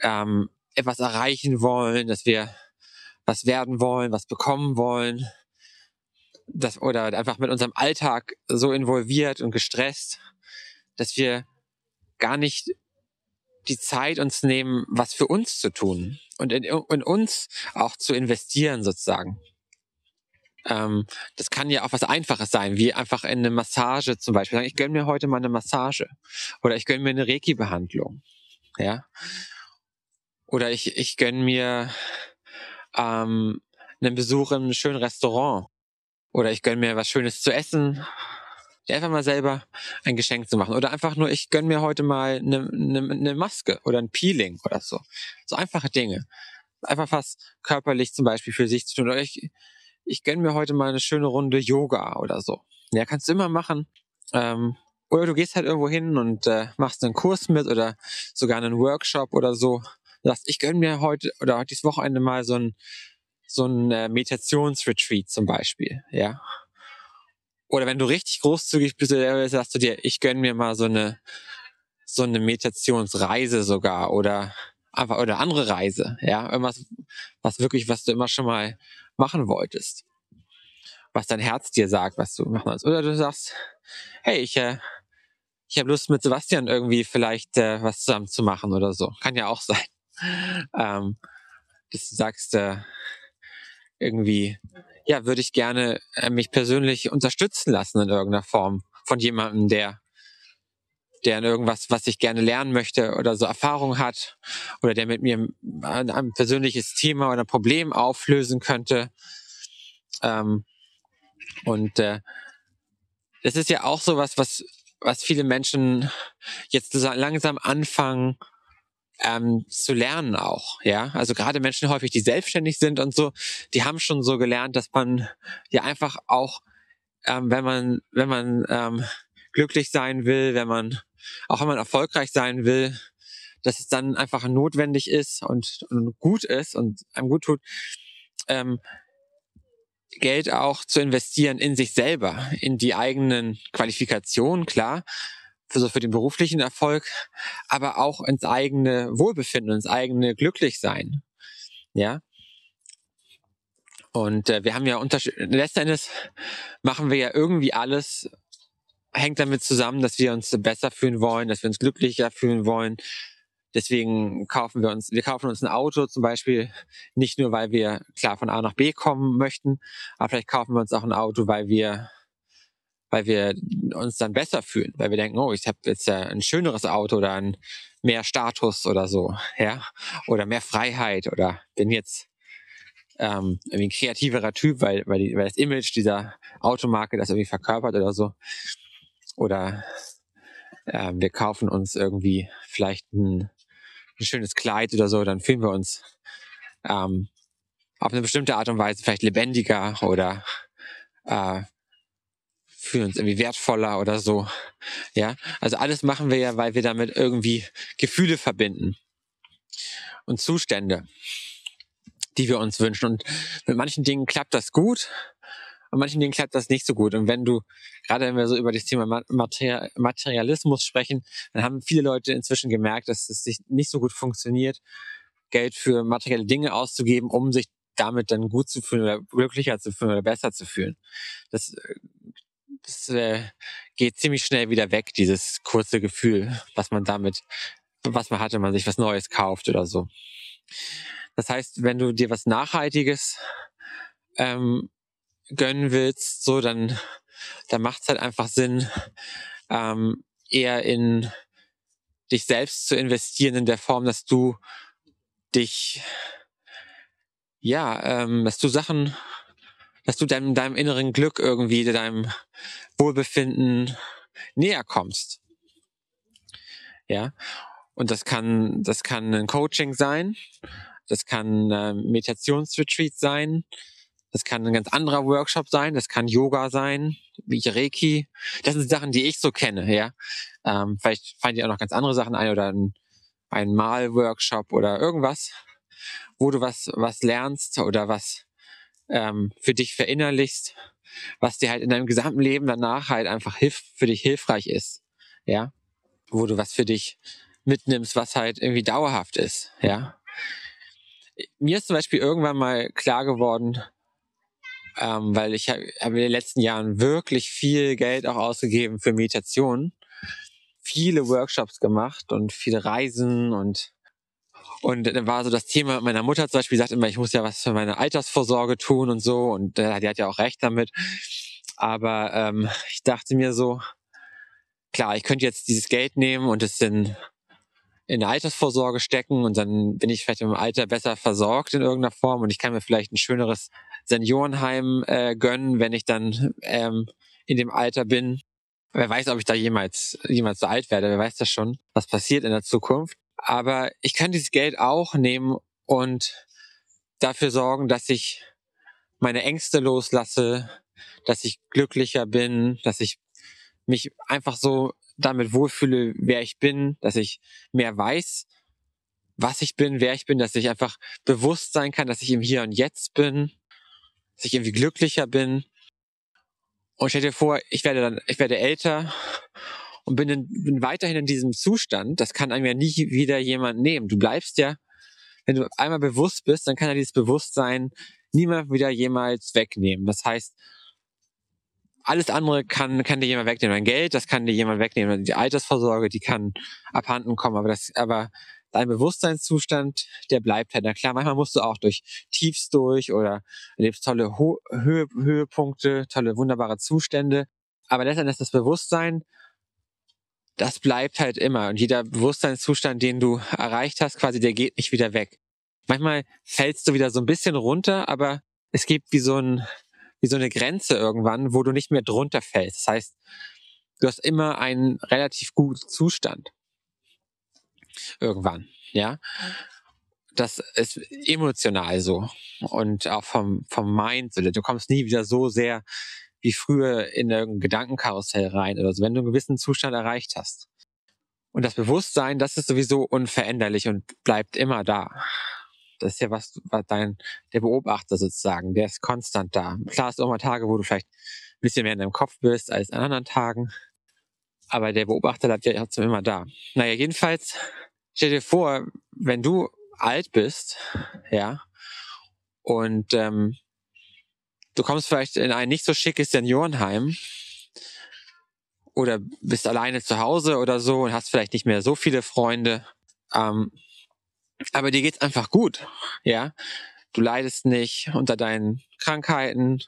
ähm, etwas erreichen wollen, dass wir was werden wollen, was bekommen wollen, das, oder einfach mit unserem Alltag so involviert und gestresst, dass wir gar nicht die Zeit uns nehmen, was für uns zu tun und in, in uns auch zu investieren sozusagen. Ähm, das kann ja auch was Einfaches sein, wie einfach in eine Massage zum Beispiel sagen, ich gönne mir heute mal eine Massage oder ich gönne mir eine Reiki-Behandlung, ja, oder ich ich gönne mir ähm, einen Besuch in einem schönen Restaurant oder ich gönne mir was Schönes zu essen einfach mal selber ein Geschenk zu machen. Oder einfach nur, ich gönne mir heute mal eine, eine, eine Maske oder ein Peeling oder so. So einfache Dinge. Einfach was körperlich zum Beispiel für sich zu tun. Oder ich, ich gönne mir heute mal eine schöne Runde Yoga oder so. Ja, kannst du immer machen. Ähm, oder du gehst halt irgendwo hin und äh, machst einen Kurs mit oder sogar einen Workshop oder so. Sagst, ich gönne mir heute oder heute dieses Wochenende mal so ein, so ein äh, Meditationsretreat zum Beispiel. Ja, oder wenn du richtig großzügig bist, sagst du dir, ich gönn mir mal so eine, so eine Meditationsreise sogar oder einfach oder andere Reise, ja, irgendwas, was wirklich, was du immer schon mal machen wolltest, was dein Herz dir sagt, was du machen willst. Oder du sagst, hey, ich, äh, ich habe Lust mit Sebastian irgendwie vielleicht äh, was zusammen zu machen oder so, kann ja auch sein, ähm, dass du sagst äh, irgendwie, ja, würde ich gerne äh, mich persönlich unterstützen lassen in irgendeiner Form von jemandem, der der in irgendwas, was ich gerne lernen möchte oder so Erfahrung hat oder der mit mir ein, ein persönliches Thema oder ein Problem auflösen könnte. Ähm, und äh, das ist ja auch so was, was, viele Menschen jetzt langsam anfangen ähm, zu lernen auch, ja. Also gerade Menschen häufig, die selbstständig sind und so, die haben schon so gelernt, dass man ja einfach auch, ähm, wenn man, wenn man ähm, glücklich sein will, wenn man, auch wenn man erfolgreich sein will, dass es dann einfach notwendig ist und, und gut ist und einem gut tut, ähm, Geld auch zu investieren in sich selber, in die eigenen Qualifikationen, klar, für, so für den beruflichen Erfolg, aber auch ins eigene Wohlbefinden, ins eigene Glücklichsein. Ja. Und äh, wir haben ja unterschiedlich, letztendlich machen wir ja irgendwie alles, hängt damit zusammen, dass wir uns besser fühlen wollen, dass wir uns glücklicher fühlen wollen. Deswegen kaufen wir uns, wir kaufen uns ein Auto zum Beispiel nicht nur, weil wir klar von A nach B kommen möchten, aber vielleicht kaufen wir uns auch ein Auto, weil wir weil wir uns dann besser fühlen, weil wir denken, oh, ich habe jetzt ein schöneres Auto oder ein mehr Status oder so, ja, oder mehr Freiheit oder bin jetzt ähm, irgendwie ein kreativerer Typ, weil, weil, die, weil das Image dieser Automarke das irgendwie verkörpert oder so. Oder äh, wir kaufen uns irgendwie vielleicht ein, ein schönes Kleid oder so, dann fühlen wir uns ähm, auf eine bestimmte Art und Weise vielleicht lebendiger oder äh, fühlen uns irgendwie wertvoller oder so. Ja, also alles machen wir ja, weil wir damit irgendwie Gefühle verbinden und Zustände, die wir uns wünschen. Und mit manchen Dingen klappt das gut, und manchen Dingen klappt das nicht so gut. Und wenn du, gerade wenn wir so über das Thema Materialismus sprechen, dann haben viele Leute inzwischen gemerkt, dass es sich nicht so gut funktioniert, Geld für materielle Dinge auszugeben, um sich damit dann gut zu fühlen oder glücklicher zu fühlen oder besser zu fühlen. Das das äh, geht ziemlich schnell wieder weg, dieses kurze Gefühl, was man damit, was man hat, wenn man sich was Neues kauft oder so. Das heißt, wenn du dir was Nachhaltiges ähm, gönnen willst, so dann, dann macht es halt einfach Sinn, ähm, eher in dich selbst zu investieren in der Form, dass du dich ja, ähm, dass du Sachen dass du deinem, deinem inneren Glück irgendwie, deinem Wohlbefinden näher kommst. Ja. Und das kann, das kann ein Coaching sein. Das kann ein Meditationsretreat sein. Das kann ein ganz anderer Workshop sein, das kann Yoga sein, wie Reiki. Das sind Sachen, die ich so kenne, ja. Ähm, vielleicht fallen dir auch noch ganz andere Sachen ein oder ein, ein Malworkshop oder irgendwas, wo du was, was lernst oder was ähm, für dich verinnerlichst, was dir halt in deinem gesamten Leben danach halt einfach hilf für dich hilfreich ist, ja. Wo du was für dich mitnimmst, was halt irgendwie dauerhaft ist, ja. Mir ist zum Beispiel irgendwann mal klar geworden, ähm, weil ich habe hab in den letzten Jahren wirklich viel Geld auch ausgegeben für Meditation, viele Workshops gemacht und viele Reisen und und dann war so das Thema meiner Mutter zum Beispiel, sagt immer, ich muss ja was für meine Altersvorsorge tun und so. Und äh, die hat ja auch recht damit. Aber ähm, ich dachte mir so, klar, ich könnte jetzt dieses Geld nehmen und es in, in eine Altersvorsorge stecken und dann bin ich vielleicht im Alter besser versorgt in irgendeiner Form und ich kann mir vielleicht ein schöneres Seniorenheim äh, gönnen, wenn ich dann ähm, in dem Alter bin. Wer weiß, ob ich da jemals, jemals so alt werde, wer weiß das schon, was passiert in der Zukunft. Aber ich kann dieses Geld auch nehmen und dafür sorgen, dass ich meine Ängste loslasse, dass ich glücklicher bin, dass ich mich einfach so damit wohlfühle, wer ich bin, dass ich mehr weiß, was ich bin, wer ich bin, dass ich einfach bewusst sein kann, dass ich im Hier und Jetzt bin, dass ich irgendwie glücklicher bin. Und stell dir vor, ich werde dann, ich werde älter und bin, in, bin weiterhin in diesem Zustand, das kann einem ja nie wieder jemand nehmen. Du bleibst ja, wenn du einmal bewusst bist, dann kann ja dieses Bewusstsein niemand wieder jemals wegnehmen. Das heißt, alles andere kann, kann dir jemand wegnehmen. Dein Geld, das kann dir jemand wegnehmen. Die Altersvorsorge, die kann abhanden kommen. Aber das, aber dein Bewusstseinszustand, der bleibt halt. Na klar, manchmal musst du auch durch Tiefs durch oder erlebst tolle Ho Höhe, Höhepunkte, tolle, wunderbare Zustände. Aber letztendlich ist das Bewusstsein das bleibt halt immer. Und jeder Bewusstseinszustand, den du erreicht hast, quasi, der geht nicht wieder weg. Manchmal fällst du wieder so ein bisschen runter, aber es gibt wie so ein, wie so eine Grenze irgendwann, wo du nicht mehr drunter fällst. Das heißt, du hast immer einen relativ guten Zustand. Irgendwann, ja. Das ist emotional so. Und auch vom, vom Mind. Du kommst nie wieder so sehr wie früher in irgendein Gedankenkarussell rein oder so, wenn du einen gewissen Zustand erreicht hast. Und das Bewusstsein, das ist sowieso unveränderlich und bleibt immer da. Das ist ja was, was dein, der Beobachter sozusagen, der ist konstant da. Klar, es auch mal Tage, wo du vielleicht ein bisschen mehr in deinem Kopf bist als an anderen Tagen. Aber der Beobachter bleibt ja trotzdem immer da. Naja, jedenfalls, stell dir vor, wenn du alt bist, ja, und ähm, du kommst vielleicht in ein nicht so schickes Seniorenheim oder bist alleine zu Hause oder so und hast vielleicht nicht mehr so viele Freunde. Ähm, aber dir geht's einfach gut, ja. Du leidest nicht unter deinen Krankheiten.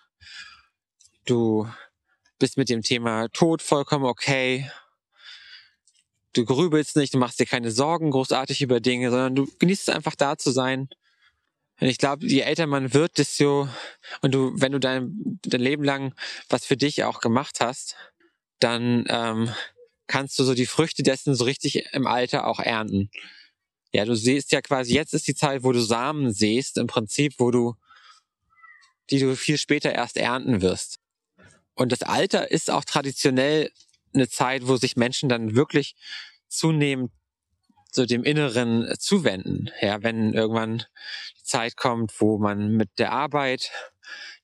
Du bist mit dem Thema Tod vollkommen okay. Du grübelst nicht, du machst dir keine Sorgen großartig über Dinge, sondern du genießt es einfach da zu sein und ich glaube, je älter man wird, desto, und du, wenn du dein, dein Leben lang was für dich auch gemacht hast, dann ähm, kannst du so die Früchte dessen so richtig im Alter auch ernten. Ja, du siehst ja quasi, jetzt ist die Zeit, wo du Samen siehst, im Prinzip, wo du, die du viel später erst ernten wirst. Und das Alter ist auch traditionell eine Zeit, wo sich Menschen dann wirklich zunehmend so dem Inneren zuwenden. Ja, wenn irgendwann die Zeit kommt, wo man mit der Arbeit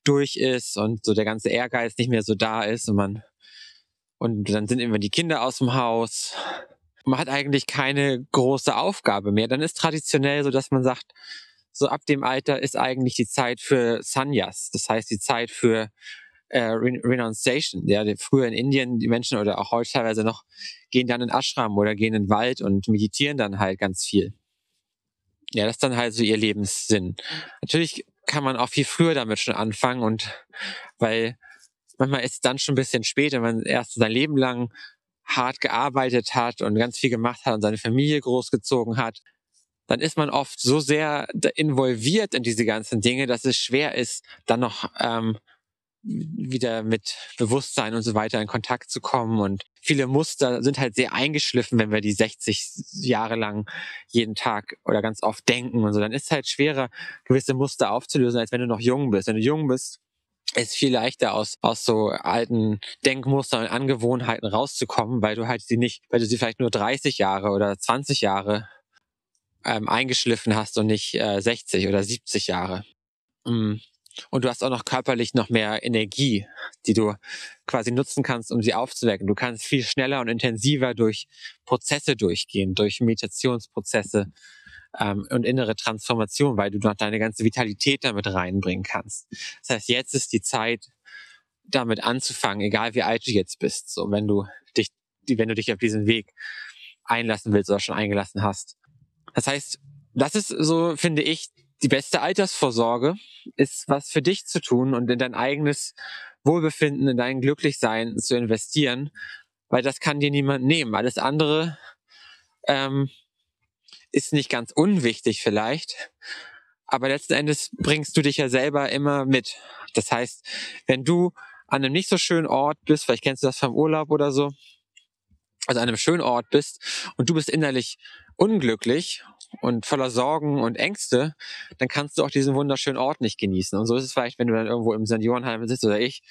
durch ist und so der ganze Ehrgeiz nicht mehr so da ist und man und dann sind immer die Kinder aus dem Haus. Man hat eigentlich keine große Aufgabe mehr. Dann ist traditionell so, dass man sagt, so ab dem Alter ist eigentlich die Zeit für Sanyas. Das heißt, die Zeit für äh, Renunciation. Ja, früher in Indien, die Menschen oder auch heute teilweise noch, gehen dann in Ashram oder gehen in den Wald und meditieren dann halt ganz viel. Ja, das ist dann halt so ihr Lebenssinn. Natürlich kann man auch viel früher damit schon anfangen und weil manchmal ist es dann schon ein bisschen spät, wenn man erst sein Leben lang hart gearbeitet hat und ganz viel gemacht hat und seine Familie großgezogen hat, dann ist man oft so sehr involviert in diese ganzen Dinge, dass es schwer ist, dann noch ähm, wieder mit Bewusstsein und so weiter in Kontakt zu kommen und viele Muster sind halt sehr eingeschliffen, wenn wir die 60 Jahre lang jeden Tag oder ganz oft denken und so. Dann ist es halt schwerer, gewisse Muster aufzulösen, als wenn du noch jung bist. Wenn du jung bist, ist viel leichter aus, aus so alten Denkmustern und Angewohnheiten rauszukommen, weil du halt sie nicht, weil du sie vielleicht nur 30 Jahre oder 20 Jahre ähm, eingeschliffen hast und nicht äh, 60 oder 70 Jahre. Mm. Und du hast auch noch körperlich noch mehr Energie, die du quasi nutzen kannst, um sie aufzuwecken. Du kannst viel schneller und intensiver durch Prozesse durchgehen, durch Meditationsprozesse ähm, und innere Transformation, weil du noch deine ganze Vitalität damit reinbringen kannst. Das heißt, jetzt ist die Zeit, damit anzufangen, egal wie alt du jetzt bist. So, wenn du dich, wenn du dich auf diesen Weg einlassen willst oder schon eingelassen hast. Das heißt, das ist so, finde ich, die beste Altersvorsorge ist, was für dich zu tun und in dein eigenes Wohlbefinden, in dein Glücklichsein zu investieren, weil das kann dir niemand nehmen. Alles andere ähm, ist nicht ganz unwichtig vielleicht, aber letzten Endes bringst du dich ja selber immer mit. Das heißt, wenn du an einem nicht so schönen Ort bist, vielleicht kennst du das vom Urlaub oder so, also an einem schönen Ort bist und du bist innerlich unglücklich und voller Sorgen und Ängste, dann kannst du auch diesen wunderschönen Ort nicht genießen. Und so ist es vielleicht, wenn du dann irgendwo im Seniorenheim sitzt oder ich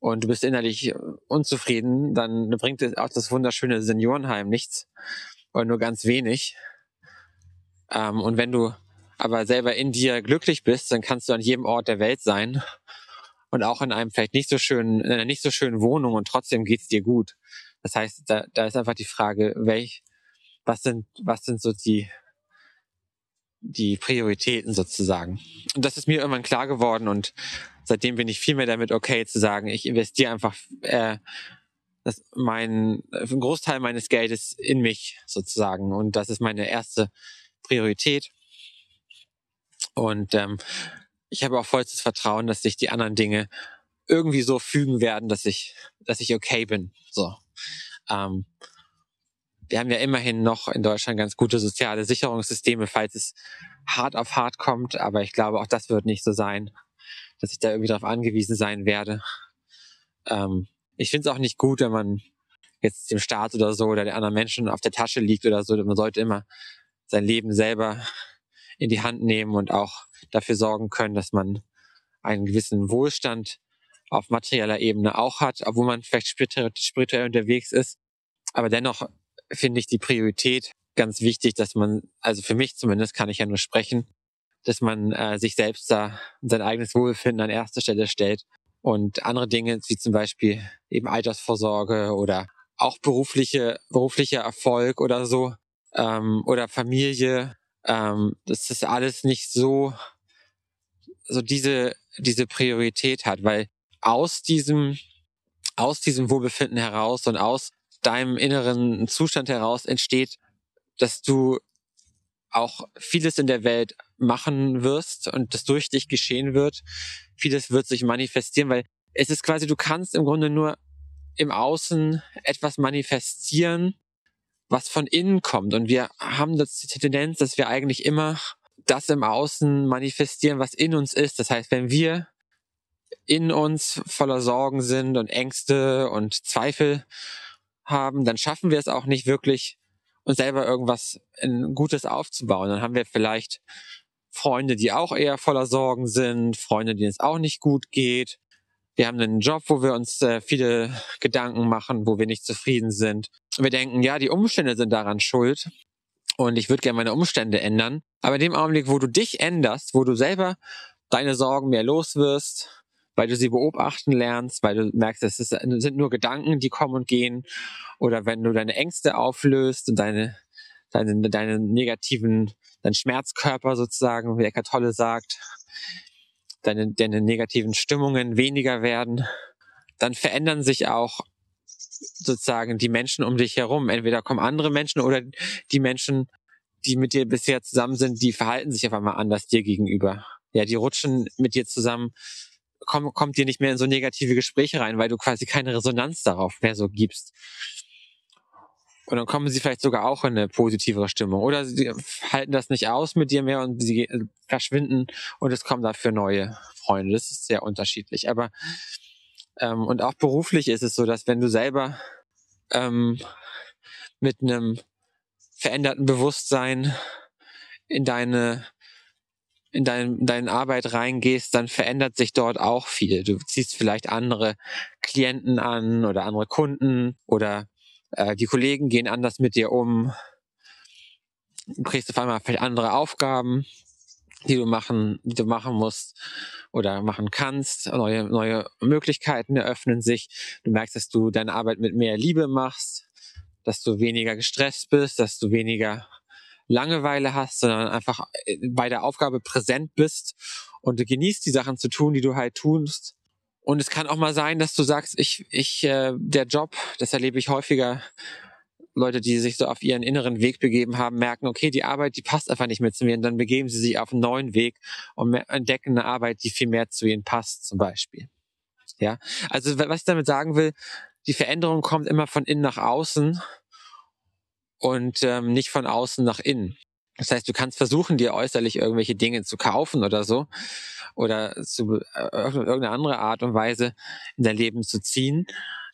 und du bist innerlich unzufrieden, dann bringt dir auch das wunderschöne Seniorenheim nichts oder nur ganz wenig. Ähm, und wenn du aber selber in dir glücklich bist, dann kannst du an jedem Ort der Welt sein und auch in einem vielleicht nicht so schönen, in einer nicht so schönen Wohnung und trotzdem geht's dir gut. Das heißt, da, da ist einfach die Frage, welch, was sind, was sind so die, die Prioritäten sozusagen. Und das ist mir irgendwann klar geworden und seitdem bin ich viel mehr damit okay zu sagen, ich investiere einfach äh, das mein ein Großteil meines Geldes in mich sozusagen und das ist meine erste Priorität. Und ähm, ich habe auch vollstes Vertrauen, dass sich die anderen Dinge irgendwie so fügen werden, dass ich, dass ich okay bin. So. Ähm, wir haben ja immerhin noch in Deutschland ganz gute soziale Sicherungssysteme, falls es hart auf hart kommt. Aber ich glaube, auch das wird nicht so sein, dass ich da irgendwie darauf angewiesen sein werde. Ähm, ich finde es auch nicht gut, wenn man jetzt dem Staat oder so oder den anderen Menschen auf der Tasche liegt oder so. Man sollte immer sein Leben selber in die Hand nehmen und auch dafür sorgen können, dass man einen gewissen Wohlstand auf materieller Ebene auch hat, obwohl man vielleicht spirituell unterwegs ist. Aber dennoch finde ich die Priorität ganz wichtig, dass man, also für mich zumindest kann ich ja nur sprechen, dass man äh, sich selbst da sein eigenes Wohlbefinden an erster Stelle stellt und andere Dinge, wie zum Beispiel eben Altersvorsorge oder auch berufliche, beruflicher Erfolg oder so, ähm, oder Familie, ähm, dass das alles nicht so, so diese, diese Priorität hat, weil aus diesem, aus diesem Wohlbefinden heraus und aus deinem inneren Zustand heraus entsteht, dass du auch vieles in der Welt machen wirst und das durch dich geschehen wird. Vieles wird sich manifestieren, weil es ist quasi, du kannst im Grunde nur im Außen etwas manifestieren, was von innen kommt. Und wir haben das die Tendenz, dass wir eigentlich immer das im Außen manifestieren, was in uns ist. Das heißt, wenn wir in uns voller Sorgen sind und Ängste und Zweifel haben, dann schaffen wir es auch nicht wirklich, uns selber irgendwas Gutes aufzubauen. Dann haben wir vielleicht Freunde, die auch eher voller Sorgen sind, Freunde, denen es auch nicht gut geht. Wir haben einen Job, wo wir uns äh, viele Gedanken machen, wo wir nicht zufrieden sind. wir denken, ja, die Umstände sind daran schuld und ich würde gerne meine Umstände ändern. Aber in dem Augenblick, wo du dich änderst, wo du selber deine Sorgen mehr los wirst, weil du sie beobachten lernst, weil du merkst, es sind nur Gedanken, die kommen und gehen, oder wenn du deine Ängste auflöst und deine, deine, deine negativen, dein Schmerzkörper sozusagen, wie Eckart Tolle sagt, deine, deine negativen Stimmungen weniger werden, dann verändern sich auch sozusagen die Menschen um dich herum. Entweder kommen andere Menschen oder die Menschen, die mit dir bisher zusammen sind, die verhalten sich auf einmal anders dir gegenüber. Ja, die rutschen mit dir zusammen, komm, kommt dir nicht mehr in so negative Gespräche rein, weil du quasi keine Resonanz darauf mehr so gibst. Und dann kommen sie vielleicht sogar auch in eine positivere Stimmung. Oder sie halten das nicht aus mit dir mehr und sie verschwinden und es kommen dafür neue Freunde. Das ist sehr unterschiedlich. Aber ähm, und auch beruflich ist es so, dass wenn du selber ähm, mit einem veränderten Bewusstsein in deine in dein, deine Arbeit reingehst, dann verändert sich dort auch viel. Du ziehst vielleicht andere Klienten an oder andere Kunden oder äh, die Kollegen gehen anders mit dir um. Du kriegst auf einmal vielleicht andere Aufgaben, die du machen, die du machen musst oder machen kannst. Neue, neue Möglichkeiten eröffnen sich. Du merkst, dass du deine Arbeit mit mehr Liebe machst, dass du weniger gestresst bist, dass du weniger Langeweile hast, sondern einfach äh, bei der Aufgabe präsent bist und du genießt die Sachen zu tun, die du halt tust. Und es kann auch mal sein, dass du sagst, ich, ich, äh, der Job, das erlebe ich häufiger, Leute, die sich so auf ihren inneren Weg begeben haben, merken, okay, die Arbeit, die passt einfach nicht mehr zu mir. Und dann begeben sie sich auf einen neuen Weg und entdecken eine Arbeit, die viel mehr zu ihnen passt, zum Beispiel. Ja, also was ich damit sagen will, die Veränderung kommt immer von innen nach außen und ähm, nicht von außen nach innen. Das heißt, du kannst versuchen, dir äußerlich irgendwelche Dinge zu kaufen oder so oder zu äh, irgendeine andere Art und Weise in dein Leben zu ziehen.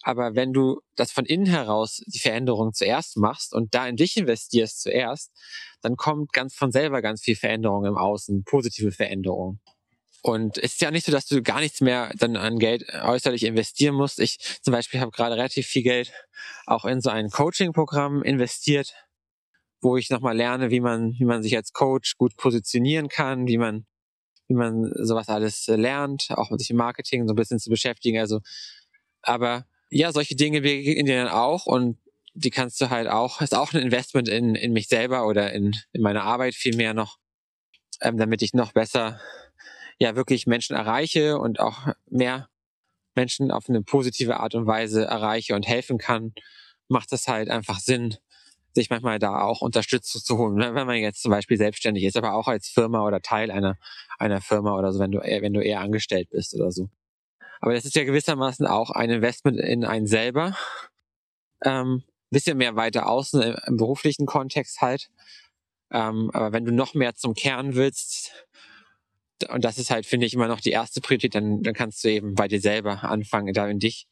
Aber wenn du das von innen heraus die Veränderung zuerst machst und da in dich investierst zuerst, dann kommt ganz von selber ganz viel Veränderung im Außen, positive Veränderung. Und es ist ja nicht so, dass du gar nichts mehr dann an Geld äußerlich investieren musst. Ich zum Beispiel habe gerade relativ viel Geld auch in so ein Coaching-Programm investiert, wo ich nochmal lerne, wie man, wie man sich als Coach gut positionieren kann, wie man, wie man sowas alles lernt, auch mit sich im Marketing so ein bisschen zu beschäftigen. Also, aber ja, solche Dinge begegnen dir dann auch und die kannst du halt auch, ist auch ein Investment in, in mich selber oder in, in meine Arbeit viel mehr noch, ähm, damit ich noch besser ja wirklich Menschen erreiche und auch mehr Menschen auf eine positive Art und Weise erreiche und helfen kann, macht es halt einfach Sinn, sich manchmal da auch Unterstützung zu holen. Wenn man jetzt zum Beispiel selbstständig ist, aber auch als Firma oder Teil einer, einer Firma oder so, wenn du, wenn du eher angestellt bist oder so. Aber das ist ja gewissermaßen auch ein Investment in einen selber. Ähm, bisschen mehr weiter außen im, im beruflichen Kontext halt. Ähm, aber wenn du noch mehr zum Kern willst, und das ist halt, finde ich, immer noch die erste Priorität, dann, dann kannst du eben bei dir selber anfangen, da in dich,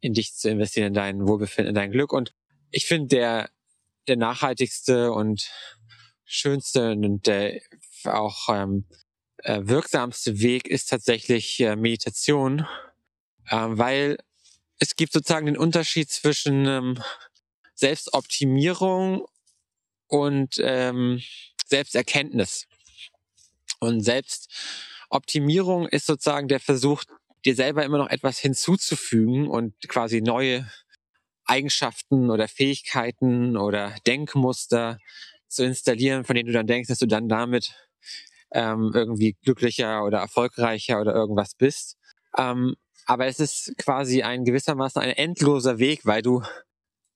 in dich zu investieren, in dein Wohlbefinden, in dein Glück. Und ich finde, der, der nachhaltigste und schönste und der auch ähm, äh, wirksamste Weg ist tatsächlich äh, Meditation, äh, weil es gibt sozusagen den Unterschied zwischen ähm, Selbstoptimierung und ähm, Selbsterkenntnis. Und Selbstoptimierung ist sozusagen der Versuch, dir selber immer noch etwas hinzuzufügen und quasi neue Eigenschaften oder Fähigkeiten oder Denkmuster zu installieren, von denen du dann denkst, dass du dann damit ähm, irgendwie glücklicher oder erfolgreicher oder irgendwas bist. Ähm, aber es ist quasi ein gewissermaßen ein endloser Weg, weil du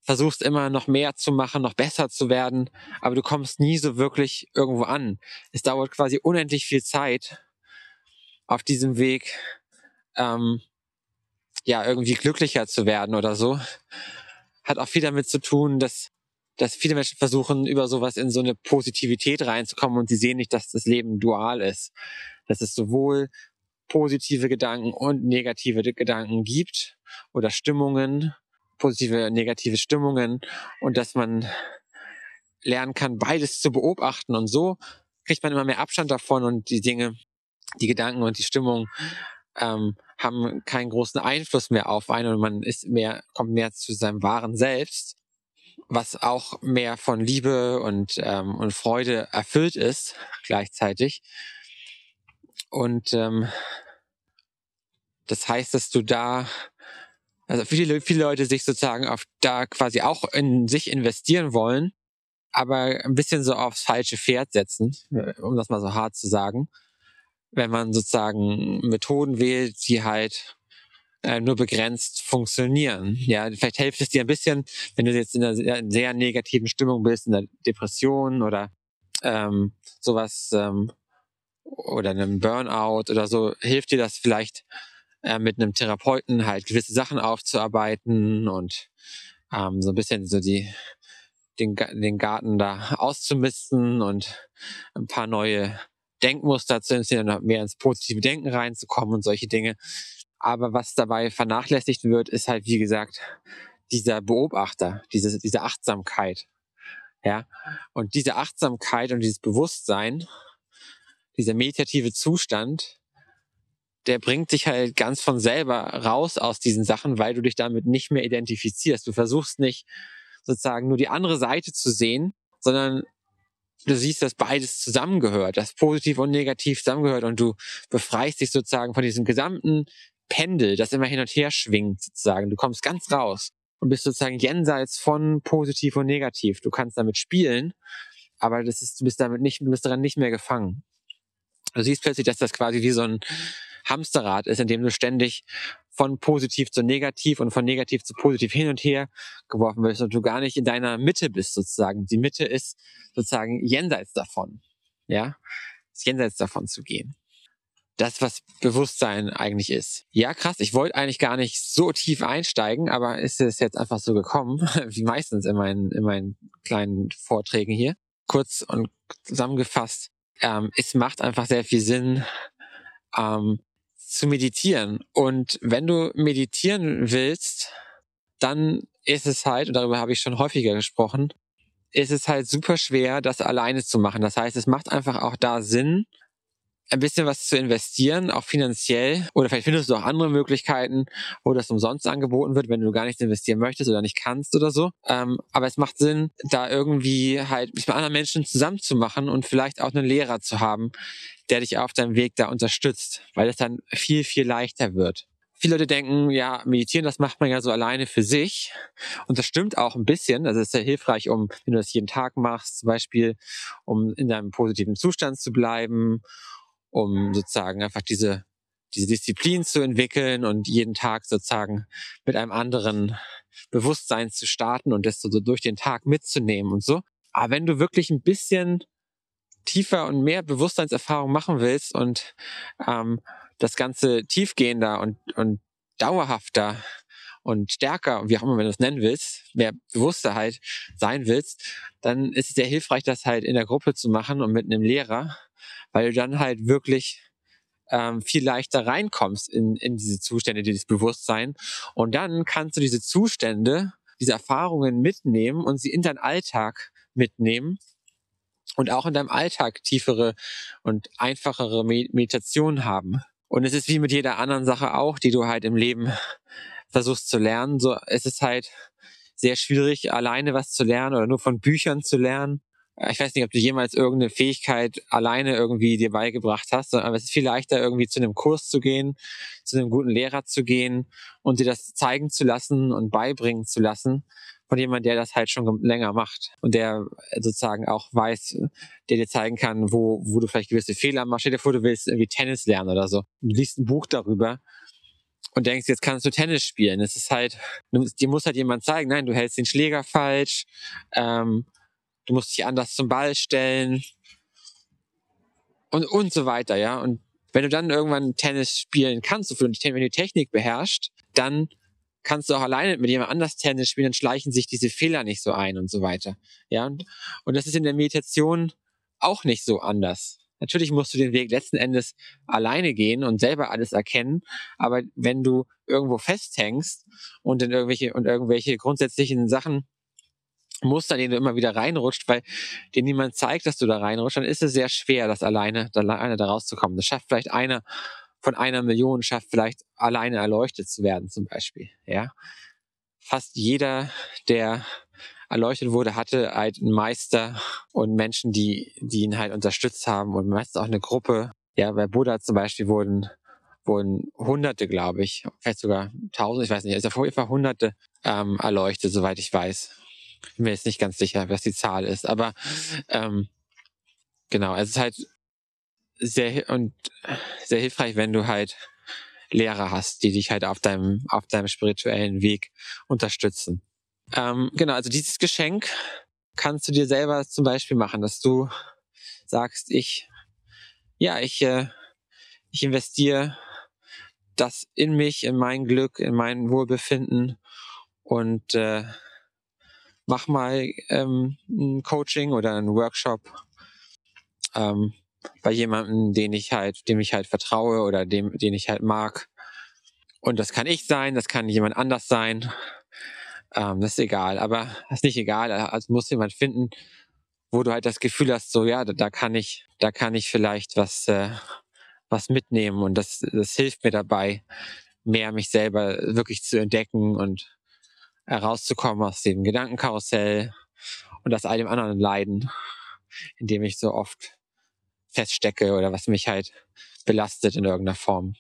versuchst immer noch mehr zu machen, noch besser zu werden, aber du kommst nie so wirklich irgendwo an. Es dauert quasi unendlich viel Zeit auf diesem Weg, ähm, ja, irgendwie glücklicher zu werden oder so. Hat auch viel damit zu tun, dass, dass viele Menschen versuchen, über sowas in so eine Positivität reinzukommen und sie sehen nicht, dass das Leben dual ist. Dass es sowohl positive Gedanken und negative Gedanken gibt oder Stimmungen positive, negative Stimmungen und dass man lernen kann, beides zu beobachten und so kriegt man immer mehr Abstand davon und die Dinge, die Gedanken und die Stimmung ähm, haben keinen großen Einfluss mehr auf einen und man ist mehr, kommt mehr zu seinem wahren Selbst, was auch mehr von Liebe und, ähm, und Freude erfüllt ist gleichzeitig. Und ähm, das heißt, dass du da also viele, viele Leute sich sozusagen auf da quasi auch in sich investieren wollen, aber ein bisschen so aufs falsche Pferd setzen, äh, um das mal so hart zu sagen. Wenn man sozusagen Methoden wählt, die halt äh, nur begrenzt funktionieren. Ja, vielleicht hilft es dir ein bisschen, wenn du jetzt in einer sehr, sehr negativen Stimmung bist, in der Depression oder ähm, sowas ähm, oder einem Burnout oder so, hilft dir das vielleicht äh, mit einem Therapeuten halt gewisse Sachen aufzuarbeiten und ähm, so ein bisschen so die den, den Garten da auszumisten und ein paar neue Denkmuster zu installieren, mehr ins positive Denken reinzukommen und solche Dinge. Aber was dabei vernachlässigt wird, ist halt, wie gesagt, dieser Beobachter, diese, diese Achtsamkeit. Ja, und diese Achtsamkeit und dieses Bewusstsein, dieser meditative Zustand, der bringt dich halt ganz von selber raus aus diesen Sachen, weil du dich damit nicht mehr identifizierst. Du versuchst nicht sozusagen nur die andere Seite zu sehen, sondern du siehst, dass beides zusammengehört, dass positiv und negativ zusammengehört und du befreist dich sozusagen von diesem gesamten Pendel, das immer hin und her schwingt sozusagen. Du kommst ganz raus und bist sozusagen jenseits von positiv und negativ. Du kannst damit spielen, aber das ist, du bist damit nicht, du bist daran nicht mehr gefangen. Du siehst plötzlich, dass das quasi wie so ein Hamsterrad ist, in dem du ständig von positiv zu negativ und von negativ zu positiv hin und her geworfen wirst und du gar nicht in deiner Mitte bist sozusagen. Die Mitte ist sozusagen jenseits davon. Ja, ist jenseits davon zu gehen. Das, was Bewusstsein eigentlich ist. Ja, krass, ich wollte eigentlich gar nicht so tief einsteigen, aber ist es jetzt einfach so gekommen, wie meistens in meinen, in meinen kleinen Vorträgen hier. Kurz und zusammengefasst, ähm, es macht einfach sehr viel Sinn, ähm, zu meditieren. Und wenn du meditieren willst, dann ist es halt, und darüber habe ich schon häufiger gesprochen, ist es halt super schwer, das alleine zu machen. Das heißt, es macht einfach auch da Sinn, ein bisschen was zu investieren, auch finanziell. Oder vielleicht findest du auch andere Möglichkeiten, wo das umsonst angeboten wird, wenn du gar nicht investieren möchtest oder nicht kannst oder so. Ähm, aber es macht Sinn, da irgendwie halt mit anderen Menschen zusammenzumachen und vielleicht auch einen Lehrer zu haben, der dich auf deinem Weg da unterstützt, weil es dann viel, viel leichter wird. Viele Leute denken, ja, meditieren, das macht man ja so alleine für sich. Und das stimmt auch ein bisschen. Das ist sehr hilfreich, um, wenn du das jeden Tag machst, zum Beispiel, um in deinem positiven Zustand zu bleiben um sozusagen einfach diese, diese Disziplin zu entwickeln und jeden Tag sozusagen mit einem anderen Bewusstsein zu starten und das so durch den Tag mitzunehmen und so. Aber wenn du wirklich ein bisschen tiefer und mehr Bewusstseinserfahrung machen willst und ähm, das Ganze tiefgehender und, und dauerhafter und stärker, wie auch immer man das nennen willst, mehr bewusster halt sein willst, dann ist es sehr hilfreich, das halt in der Gruppe zu machen und mit einem Lehrer, weil du dann halt wirklich ähm, viel leichter reinkommst in, in diese Zustände, dieses Bewusstsein. Und dann kannst du diese Zustände, diese Erfahrungen mitnehmen und sie in deinen Alltag mitnehmen und auch in deinem Alltag tiefere und einfachere Meditation haben. Und es ist wie mit jeder anderen Sache auch, die du halt im Leben versuchst zu lernen. So es halt sehr schwierig, alleine was zu lernen oder nur von Büchern zu lernen. Äh, ich weiß nicht, ob du jemals irgendeine Fähigkeit alleine irgendwie dir beigebracht hast, aber es ist viel leichter, irgendwie zu einem Kurs zu gehen, zu einem guten Lehrer zu gehen und dir das zeigen zu lassen und beibringen zu lassen von jemandem, der das halt schon länger macht und der sozusagen auch weiß, der dir zeigen kann, wo, wo du vielleicht gewisse Fehler machst. Stell dir vor, du willst irgendwie Tennis lernen oder so. Du liest ein Buch darüber und denkst, jetzt kannst du Tennis spielen. Es ist halt, dir muss halt jemand zeigen, nein, du hältst den Schläger falsch, ähm, du musst dich anders zum Ball stellen und, und so weiter, ja. Und wenn du dann irgendwann Tennis spielen kannst, wenn du Technik beherrschst, dann kannst du auch alleine mit jemand anders Tennis spielen, dann schleichen sich diese Fehler nicht so ein und so weiter. Ja, und, und das ist in der Meditation auch nicht so anders. Natürlich musst du den Weg letzten Endes alleine gehen und selber alles erkennen, aber wenn du irgendwo festhängst und in irgendwelche und irgendwelche grundsätzlichen Sachen Muster, den du immer wieder reinrutscht, weil dir niemand zeigt, dass du da reinrutscht, dann ist es sehr schwer, das alleine, alleine da rauszukommen. Das schafft vielleicht einer von einer Million, schafft vielleicht alleine erleuchtet zu werden, zum Beispiel. Ja, fast jeder, der erleuchtet wurde, hatte halt einen Meister und Menschen, die, die ihn halt unterstützt haben und meistens auch eine Gruppe. Ja, bei Buddha zum Beispiel wurden wurden Hunderte, glaube ich, vielleicht sogar Tausend, ich weiß nicht, also auf jeden Fall Hunderte ähm, erleuchtet, soweit ich weiß bin mir jetzt nicht ganz sicher, was die Zahl ist, aber ähm, genau, es ist halt sehr und sehr hilfreich, wenn du halt Lehrer hast, die dich halt auf deinem auf deinem spirituellen Weg unterstützen. Ähm, genau, also dieses Geschenk kannst du dir selber zum Beispiel machen, dass du sagst, ich ja, ich äh, ich investiere das in mich, in mein Glück, in mein Wohlbefinden und äh, mach mal ähm, ein Coaching oder ein Workshop ähm, bei jemandem, den ich halt, dem ich halt vertraue oder dem, den ich halt mag. Und das kann ich sein, das kann jemand anders sein. Ähm, das ist egal, aber das ist nicht egal. Also muss jemand finden, wo du halt das Gefühl hast, so ja, da, da kann ich, da kann ich vielleicht was, äh, was mitnehmen und das, das hilft mir dabei, mehr mich selber wirklich zu entdecken und herauszukommen aus dem Gedankenkarussell und aus all dem anderen Leiden, in dem ich so oft feststecke oder was mich halt belastet in irgendeiner Form.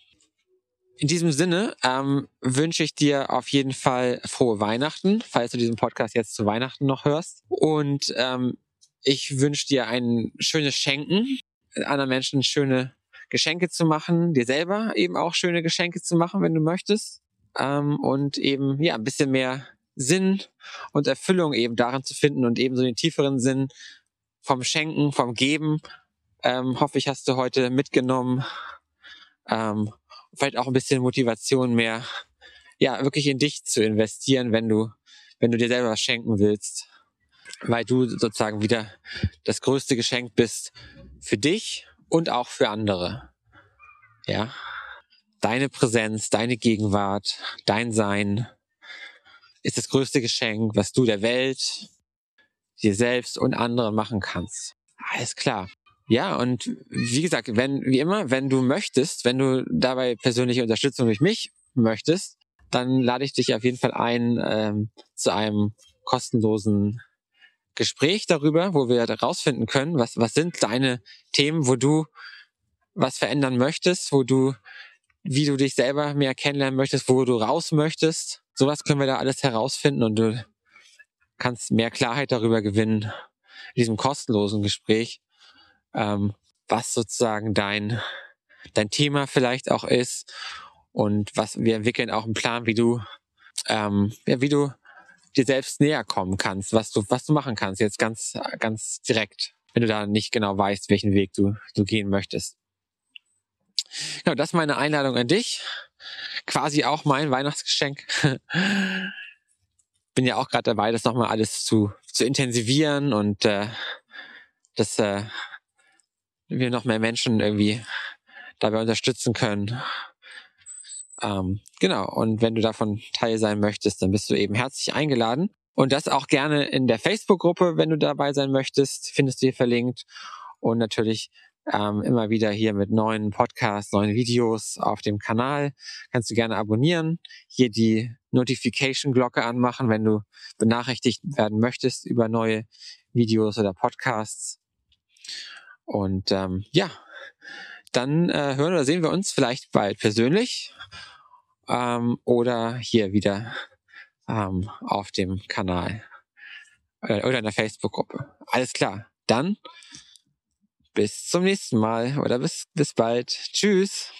In diesem Sinne ähm, wünsche ich dir auf jeden Fall frohe Weihnachten, falls du diesen Podcast jetzt zu Weihnachten noch hörst. Und ähm, ich wünsche dir ein schönes Schenken, anderen Menschen schöne Geschenke zu machen, dir selber eben auch schöne Geschenke zu machen, wenn du möchtest. Ähm, und eben ja ein bisschen mehr Sinn und Erfüllung eben darin zu finden und eben so den tieferen Sinn vom Schenken, vom Geben. Ähm, hoffe ich, hast du heute mitgenommen. Ähm, vielleicht auch ein bisschen Motivation mehr, ja, wirklich in dich zu investieren, wenn du, wenn du dir selber was schenken willst. Weil du sozusagen wieder das größte Geschenk bist für dich und auch für andere. Ja. Deine Präsenz, deine Gegenwart, dein Sein ist das größte Geschenk, was du der Welt, dir selbst und anderen machen kannst. Alles klar. Ja, und wie gesagt, wenn, wie immer, wenn du möchtest, wenn du dabei persönliche Unterstützung durch mich möchtest, dann lade ich dich auf jeden Fall ein ähm, zu einem kostenlosen Gespräch darüber, wo wir herausfinden können, was, was sind deine Themen, wo du was verändern möchtest, wo du, wie du dich selber mehr kennenlernen möchtest, wo du raus möchtest. Sowas können wir da alles herausfinden und du kannst mehr Klarheit darüber gewinnen in diesem kostenlosen Gespräch ähm, was sozusagen dein, dein Thema vielleicht auch ist und was wir entwickeln auch einen Plan, wie du, ähm, ja, wie du dir selbst näher kommen kannst, was du, was du machen kannst, jetzt ganz, ganz direkt, wenn du da nicht genau weißt, welchen Weg du, du gehen möchtest. Genau, das ist meine Einladung an dich. Quasi auch mein Weihnachtsgeschenk. Bin ja auch gerade dabei, das nochmal alles zu, zu intensivieren und äh, das äh, wir noch mehr Menschen irgendwie dabei unterstützen können. Ähm, genau, und wenn du davon Teil sein möchtest, dann bist du eben herzlich eingeladen. Und das auch gerne in der Facebook-Gruppe, wenn du dabei sein möchtest, findest du hier verlinkt. Und natürlich ähm, immer wieder hier mit neuen Podcasts, neuen Videos auf dem Kanal. Kannst du gerne abonnieren. Hier die Notification-Glocke anmachen, wenn du benachrichtigt werden möchtest über neue Videos oder Podcasts. Und ähm, ja, dann äh, hören oder sehen wir uns vielleicht bald persönlich ähm, oder hier wieder ähm, auf dem Kanal äh, oder in der Facebook-Gruppe. Alles klar. Dann bis zum nächsten Mal oder bis, bis bald. Tschüss.